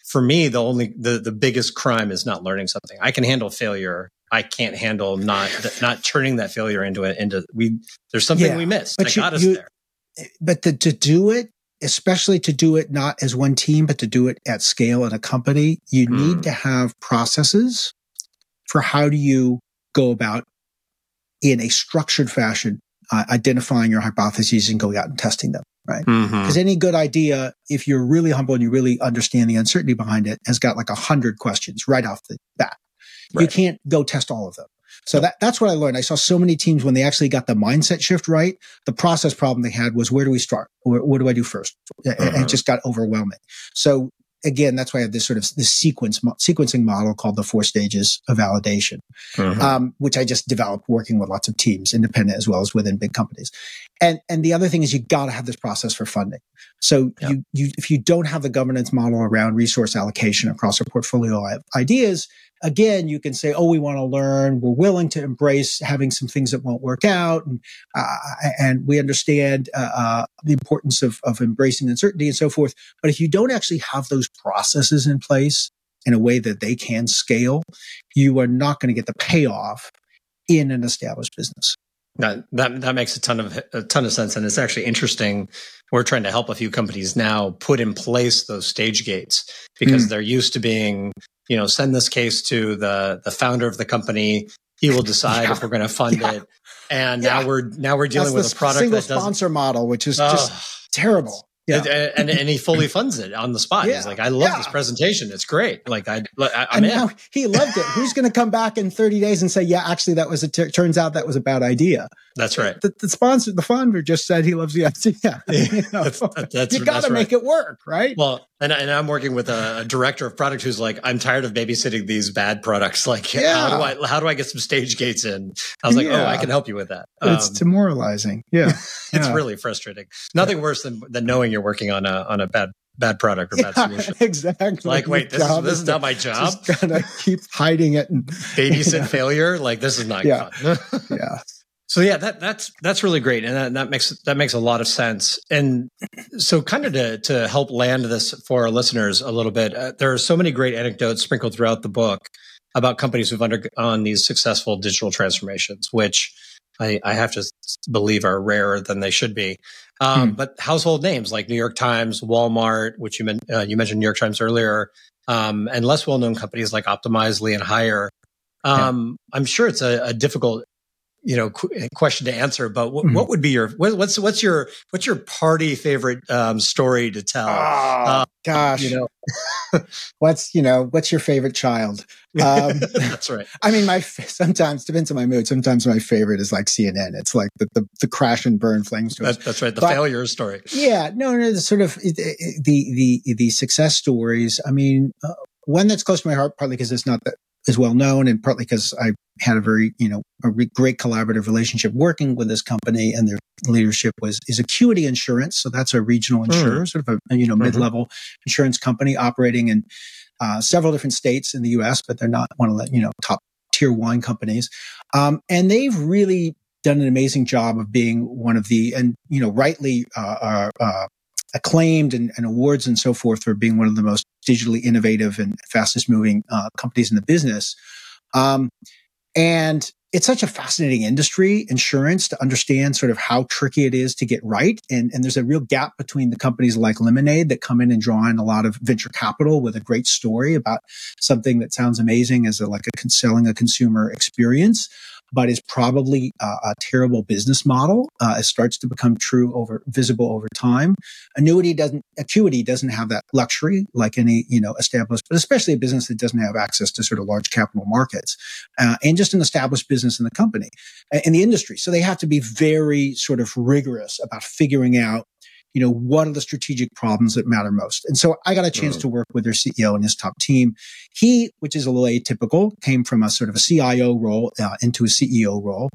for me, the only, the, the biggest crime is not learning something. I can handle failure. I can't handle not, not turning that failure into it, into we, there's something yeah, we missed that you, got us you, there. But the, to do it especially to do it not as one team, but to do it at scale in a company, you mm. need to have processes for how do you go about in a structured fashion uh, identifying your hypotheses and going out and testing them right because mm-hmm. any good idea if you're really humble and you really understand the uncertainty behind it has got like a hundred questions right off the bat right. you can't go test all of them so that, that's what I learned. I saw so many teams when they actually got the mindset shift right. The process problem they had was where do we start? Where, what do I do 1st uh-huh. It just got overwhelming. So again, that's why I have this sort of this sequence sequencing model called the four stages of validation, uh-huh. um, which I just developed working with lots of teams, independent as well as within big companies. And and the other thing is you got to have this process for funding. So yeah. you you if you don't have the governance model around resource allocation across a portfolio of ideas, again you can say, oh, we want to learn, we're willing to embrace having some things that won't work out, and uh, and we understand uh, uh, the importance of of embracing uncertainty and so forth. But if you don't actually have those processes in place in a way that they can scale, you are not going to get the payoff in an established business. That, that that makes a ton of a ton of sense, and it's actually interesting. We're trying to help a few companies now put in place those stage gates because mm. they're used to being, you know, send this case to the the founder of the company. He will decide yeah. if we're going to fund yeah. it. And yeah. now we're now we're dealing That's with a product single sponsor model, which is just terrible. Yeah. And, and, he fully funds it on the spot. Yeah. He's like, I love yeah. this presentation. It's great. Like I, I am and now he loved it. Who's going to come back in 30 days and say, yeah, actually that was a, t- turns out that was a bad idea. That's right. The, the sponsor, the founder just said he loves the idea. (laughs) you know? that's, that's, (laughs) you got to make it work, right? Well, and, and I'm working with a, director of product who's like, I'm tired of babysitting these bad products. (laughs) Like, yeah. how do I, how do I get some stage gates in? I was like, yeah. oh, I can help you with that. It's um, demoralizing. Yeah. it's yeah. really frustrating. Nothing worse than, than knowing you're working on a, on a bad bad product or bad yeah, solution. Exactly. Like, wait, this, is, this is not my job. Just gonna keep hiding it and babysit yeah. failure. Like, this is not yeah. fun. yeah. So yeah, that that's that's really great, and that, that makes that makes a lot of sense. And so, kind of to to help land this for our listeners a little bit, uh, there are so many great anecdotes sprinkled throughout the book about companies who've undergone these successful digital transformations, which I, I have to believe are rarer than they should be. Um, hmm. But household names like New York Times, Walmart, which you, men- uh, you mentioned New York Times earlier, um, and less well known companies like Optimizely and Hire. Um, yeah. I'm sure it's a, a difficult you know qu- question to answer but w- mm-hmm. what would be your what, what's what's your what's your party favorite um, story to tell? Oh, uh, gosh. you know. (laughs) What's you know what's your favorite child? Um, (laughs) that's right. (laughs) I mean my sometimes depends on my mood sometimes my favorite is like cnn it's like the the, the crash and burn flames that, that's right the but, failure story. Yeah no no the sort of the the the success stories i mean uh, one that's close to my heart partly because it's not that is well known and partly because I had a very, you know, a re- great collaborative relationship working with this company and their leadership was, is Acuity Insurance. So that's a regional hmm. insurer, mm. sort of a, you know, mm-hmm. mid-level insurance company operating in uh, several different states in the U.S., but they're not one of the, you know, top tier wine companies. Um, and they've really done an amazing job of being one of the, and, you know, rightly, uh, uh, uh acclaimed and, and, awards and so forth for being one of the most digitally innovative and fastest moving uh, companies in the business. Um, and it's such a fascinating industry, insurance, to understand sort of how tricky it is to get right. And, and there's a real gap between the companies like Lemonade that come in and draw in a lot of venture capital with a great story about something that sounds amazing as a, like a selling a consumer experience but is probably a, a terrible business model. Uh, it starts to become true over visible over time. Annuity doesn't, Acuity doesn't have that luxury like any, you know, established, but especially a business that doesn't have access to sort of large capital markets uh, and just an established business in the company, in the industry. So they have to be very sort of rigorous about figuring out you know, what are the strategic problems that matter most? And so I got a chance to work with their CEO and his top team. He, which is a little atypical, came from a sort of a CIO role uh, into a CEO role.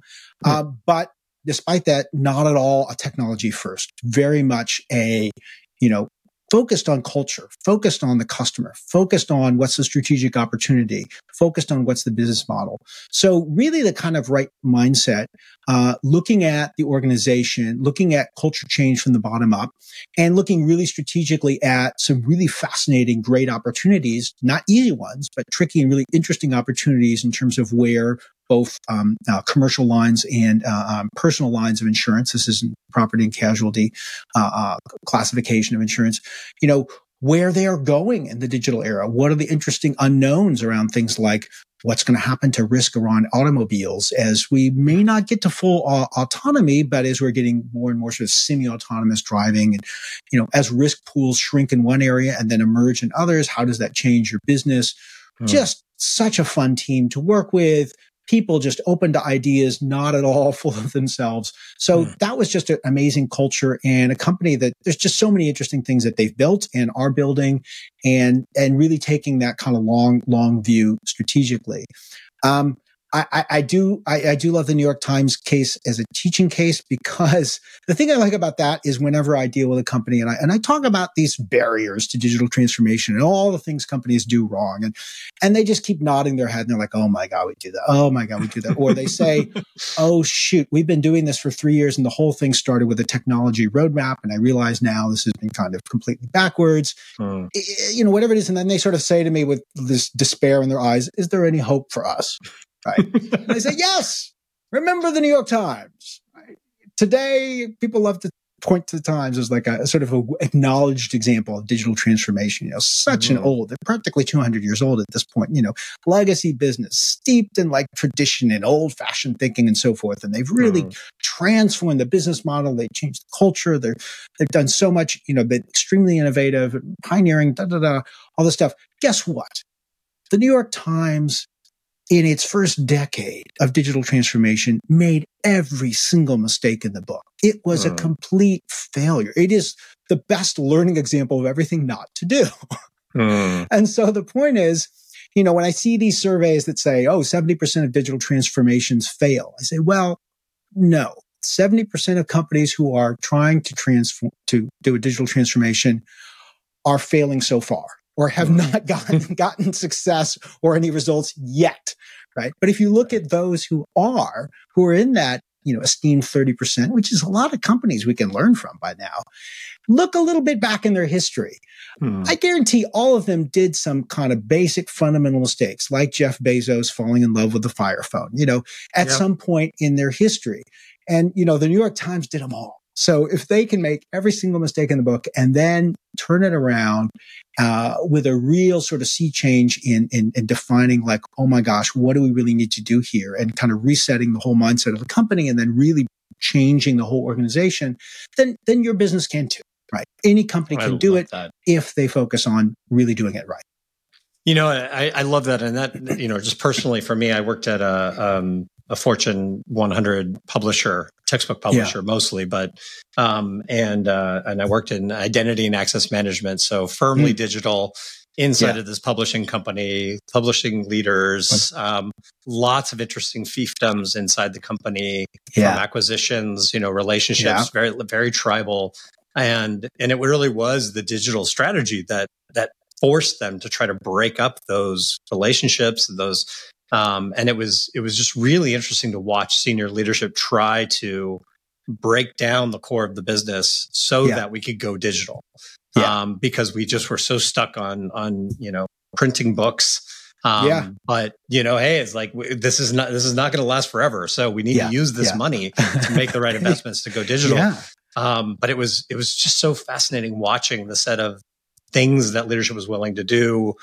Uh, but despite that, not at all a technology first, very much a, you know, focused on culture, focused on the customer, focused on what's the strategic opportunity, focused on what's the business model. So really the kind of right mindset, uh, looking at the organization, looking at culture change from the bottom up and looking really strategically at some really fascinating, great opportunities, not easy ones, but tricky and really interesting opportunities in terms of where both um, uh, commercial lines and uh, um, personal lines of insurance. This is property and casualty uh, uh, classification of insurance. You know where they are going in the digital era. What are the interesting unknowns around things like what's going to happen to risk around automobiles as we may not get to full autonomy, but as we're getting more and more sort of semi-autonomous driving and, you know, as risk pools shrink in one area and then emerge in others, how does that change your business? Hmm. Just such a fun team to work with people just open to ideas, not at all (laughs) full of themselves. So mm. that was just an amazing culture and a company that there's just so many interesting things that they've built and are building and, and really taking that kind of long, long view strategically. Um, I, I, do I, I, do love the New York Times case as a teaching case because (laughs) the thing I like about that is whenever I deal with a company and I and I talk about these barriers to digital transformation and all the things companies do wrong and and they just keep nodding their head and they're like, oh my god, we do that. Oh my god, we do that. Or they say, (laughs) oh shoot, we've been doing this for three years and the whole thing started with a technology roadmap and I realize now this has been kind of completely backwards. Hmm. You know, whatever it is, and then they sort of say to me with this despair in their eyes, is there any hope for us? Right. and I say, yes, remember the New York Times. Right? Today, people love to point to the Times as like a, a sort of a acknowledged example of digital transformation. You know, such mm-hmm. an old, they're practically 200 years old at this point, you know, legacy business steeped in like tradition and old fashioned thinking and so forth. And they've really mm-hmm. transformed the business model. They changed the culture. They're, they've done so much, you know, been extremely innovative, pioneering, da, da, da, all this stuff. Guess what? The New York Times in its first decade of digital transformation made every single mistake in the book. It was a complete failure. It is the best learning example of everything not to do. Mm. (laughs) And so the point is, you know, when I see these surveys that say, oh, 70% of digital transformations fail, I say, well, no. 70% of companies who are trying to transform, to do a digital transformation are failing so far or have mm. not gotten, (laughs) gotten success or any results yet. Right. But if you look at those who are, who are in that, you know, esteemed 30%, which is a lot of companies we can learn from by now, look a little bit back in their history. Hmm. I guarantee all of them did some kind of basic fundamental mistakes, like Jeff Bezos falling in love with the fire phone, you know, at yep. some point in their history. And, you know, the New York Times did them all. So if they can make every single mistake in the book and then turn it around uh, with a real sort of sea change in, in, in defining like, oh my gosh, what do we really need to do here, and kind of resetting the whole mindset of the company, and then really changing the whole organization, then then your business can too, right? Any company can do it that. if they focus on really doing it right. You know, I, I love that, and that you know, just personally for me, I worked at a um, a Fortune 100 publisher, textbook publisher yeah. mostly, but um, and uh, and I worked in identity and access management, so firmly mm. digital inside yeah. of this publishing company, publishing leaders, um, lots of interesting fiefdoms inside the company, yeah. acquisitions, you know, relationships, very very tribal, and and it really was the digital strategy that that forced them to try to break up those relationships, those um, and it was it was just really interesting to watch senior leadership try to break down the core of the business so yeah. that we could go digital. Yeah. Um, because we just were so stuck on on you know printing books. Um, yeah. But you know, hey, it's like this is not this is not going to last forever. So we need yeah. to use this money (laughs) to make the right investments to go digital. Yeah. Um, but it was it was just so fascinating watching the set of things that leadership was willing to do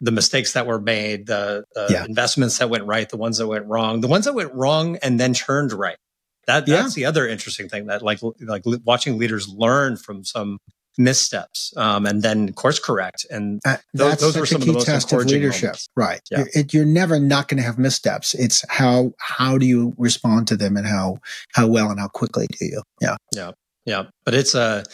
the mistakes that were made, the, the yeah. investments that went right, the ones that went wrong, the ones that went wrong and then turned right. That that's yeah. the other interesting thing that like like watching leaders learn from some missteps um, and then course correct. And uh, those, were some of the most test of leadership, moments. right? Yeah. You're, it, you're never not going to have missteps. It's how how do you respond to them and how how well and how quickly do you? Yeah, yeah, yeah. But it's a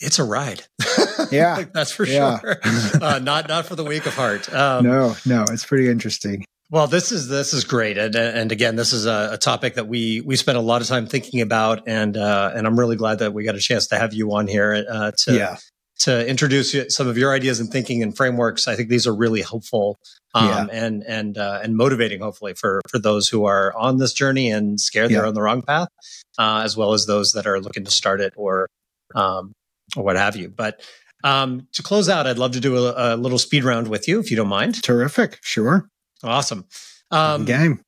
it's a ride. (laughs) (laughs) Yeah, that's for yeah. sure. Uh, not not for the weak of heart. Um, no, no, it's pretty interesting. Well, this is this is great, and and again, this is a, a, topic that we we spent a lot of time thinking about, and uh, and I'm really glad that we got a chance to have you on here uh, to yeah. to introduce some of your ideas and thinking and frameworks. I think these are really helpful um, yeah. and and uh, and motivating, hopefully, for for those who are on this journey and scared yeah. they're on the wrong path, uh, as well as those that are looking to start it or um, or what have you. But um, to close out, I'd love to do a, a, little speed round with you, if you don't mind. Terrific. Sure. Awesome. Um, Game.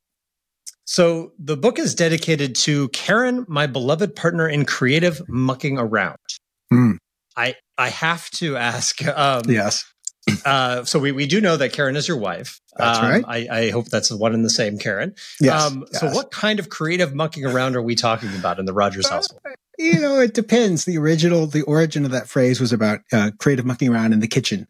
So the book is dedicated to Karen, my beloved partner in creative mucking around. Mm. I I have to ask. Um, yes. Uh, so we, we do know that Karen is your wife. That's um, right. I, I, hope that's the one and the same Karen. Yes, um, yes. So what kind of creative mucking around are we talking about in the Rogers household? You know, it depends. The original, the origin of that phrase was about uh, creative mucking around in the kitchen.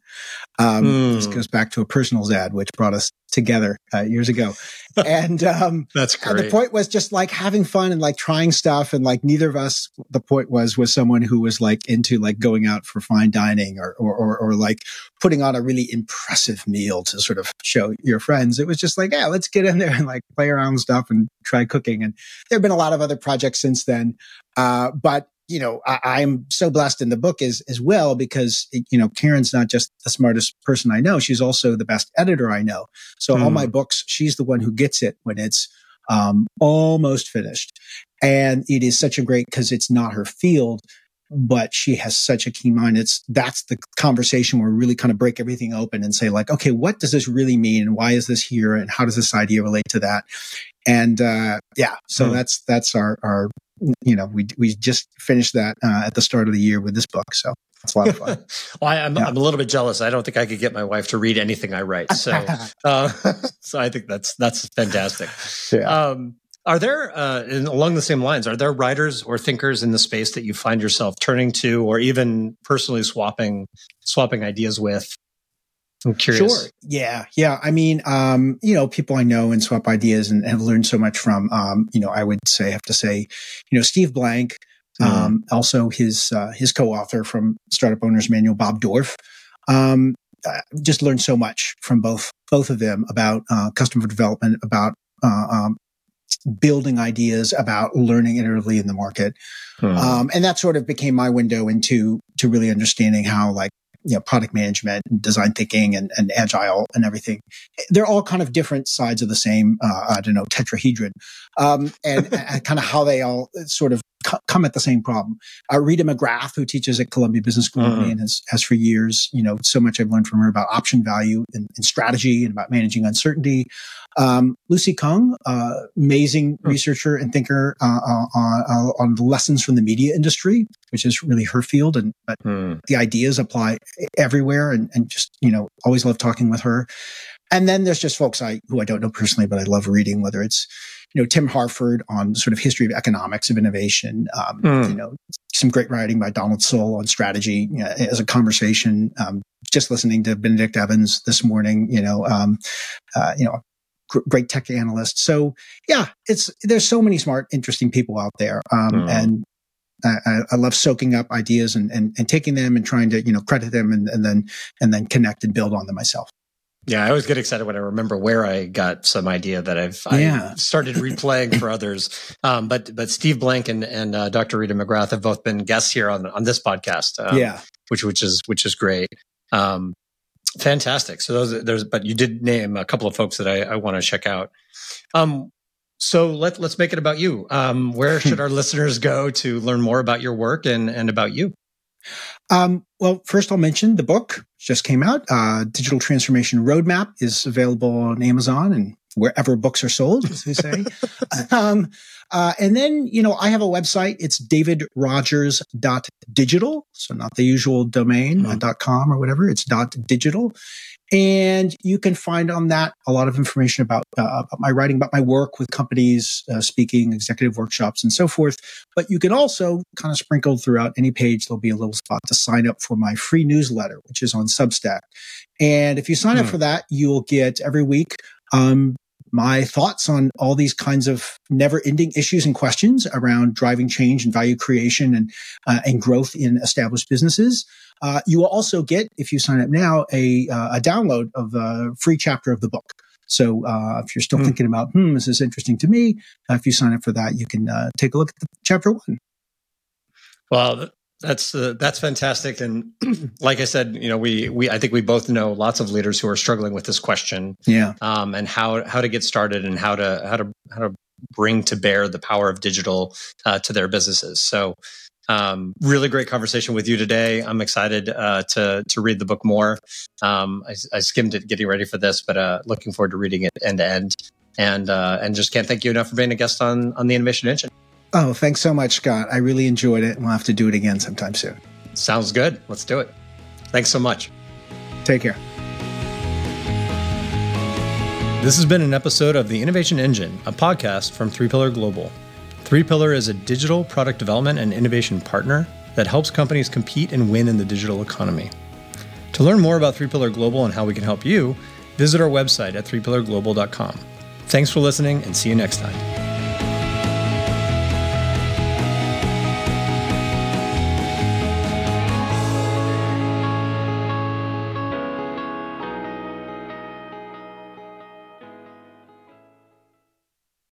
Um, mm. This goes back to a personals ad, which brought us together uh, years ago. And um, (laughs) that's great. And the point was just like having fun and like trying stuff. And like neither of us, the point was, was someone who was like into like going out for fine dining or, or, or, or like putting on a really impressive meal to sort of show your friends. It was just like, yeah, let's get in there and like play around stuff and try cooking. And there have been a lot of other projects since then. Uh, but you know, I, am so blessed in the book as as well because you know Karen's not just the smartest person I know; she's also the best editor I know. So mm. all my hmm. books, she's the one who gets it when it's um, almost finished, and it is such a great because it's not her field, but she has such a keen mind. It's that's the conversation where we really kind of break everything open and say like, okay, what does this really mean, and why is this here, and how does this idea relate to that? And uh, yeah, so mm. that's that's our our you know, we we just finished that uh, at the start of the year with this book, so it's a lot of fun. (laughs) well, I, am I'm, yeah. I'm a little bit jealous. I don't think I could get my wife to read anything I write, so (laughs) uh, (laughs) so I think that's that's fantastic. Yeah. Um, are there, uh, along the same lines, are there writers or thinkers in the space that you find yourself turning to, or even personally swapping swapping ideas with I'm curious. Sure. Yeah. Yeah. I mean, um, you know, people I know and swap ideas and have learned so much from, um, you know, I would say, have to say, you know, Steve Blank, mm. um, also his, uh, his co-author from Startup Owners Manual, Bob Dorf. Um, I just learned so much from both, both of them about, uh, customer development, about, uh, um, building ideas about learning iteratively in the market. Hmm. Um, and that sort of became my window into to really understanding how like you know, product management and design thinking and, and agile and everything. They're all kind of different sides of the same, uh, I don't know, tetrahedron. Um, and, (laughs) and kind of how they all sort of come at the same problem. Uh, Rita McGrath, who teaches at Columbia Business School uh-huh. and has, has for years, you know, so much I've learned from her about option value and, and strategy and about managing uncertainty. Um, Lucy Kung, uh, amazing hmm. researcher and thinker uh, uh, uh, on the lessons from the media industry, which is really her field, and but hmm. the ideas apply everywhere. And, and just you know, always love talking with her. And then there's just folks I who I don't know personally, but I love reading, whether it's you know, Tim Harford on sort of history of economics of innovation. Um, mm. You know, some great writing by Donald Sull on strategy you know, as a conversation. Um, just listening to Benedict Evans this morning, you know, um, uh, you know, great tech analyst. So yeah, it's there's so many smart, interesting people out there, um, mm. and I, I, love soaking up ideas and, and, and taking them and trying to you know credit them and, and then and then connect and build on them myself. Yeah, I always get excited when I remember where I got some idea that I've yeah. I started replaying for others. (laughs) Um, but but Steve Blank and and uh, Dr. Rita McGrath have both been guests here on on this podcast. Um, yeah, which which is which is great. Um, fantastic. So those there's but you did name a couple of folks that I, I want to check out. Um, so let let's make it about you. Um, where should (laughs) our listeners go to learn more about your work and and about you? Um, well, first I'll mention the book just came out. Uh, Digital Transformation Roadmap is available on Amazon and wherever books are sold, as they say. (laughs) um, uh, and then, you know, I have a website. It's davidrogers.digital. So not the usual domain, mm-hmm. uh, .com or whatever. It's .digital. And you can find on that a lot of information about, uh, about my writing, about my work with companies, uh, speaking, executive workshops, and so forth. But you can also kind of sprinkle throughout any page, there'll be a little spot to sign up for my free newsletter, which is on Substack. And if you sign mm. up hmm. for that, you'll get every week um, my thoughts on all these kinds of never ending issues and questions around driving change and value creation and, uh, and growth in established businesses. Uh, you will also get, if you sign up now, a, uh, a download of a free chapter of the book. So uh, if you're still mm. thinking about, hmm, this is interesting to me, uh, if you sign up for that, you can uh, take a look at chapter one. Well, that's uh, that's fantastic, and (clears throat) like I said, you know, we we I think we both know lots of leaders who are struggling with this question, yeah, um, and how how to get started and how to how to how to bring to bear the power of digital uh, to their businesses. So um, really great conversation with you today. I'm excited uh, to to read the book more. Um, I, I, skimmed it getting ready for this, but uh, looking forward to reading it end to end. And uh, and just can't thank you enough for being a guest on on the Innovation Engine. Oh, thanks so much, Scott. I really enjoyed it. We'll have to do it again sometime soon. Sounds good. Let's do it. Thanks so much. Take care. This has been an episode of The Innovation Engine, a podcast from Three Pillar Global. Three Pillar is a digital product development and innovation partner that helps companies compete and win in the digital economy. To learn more about Three Pillar Global and how we can help you, visit our website at threepillarglobal.com. Thanks for listening and see you next time.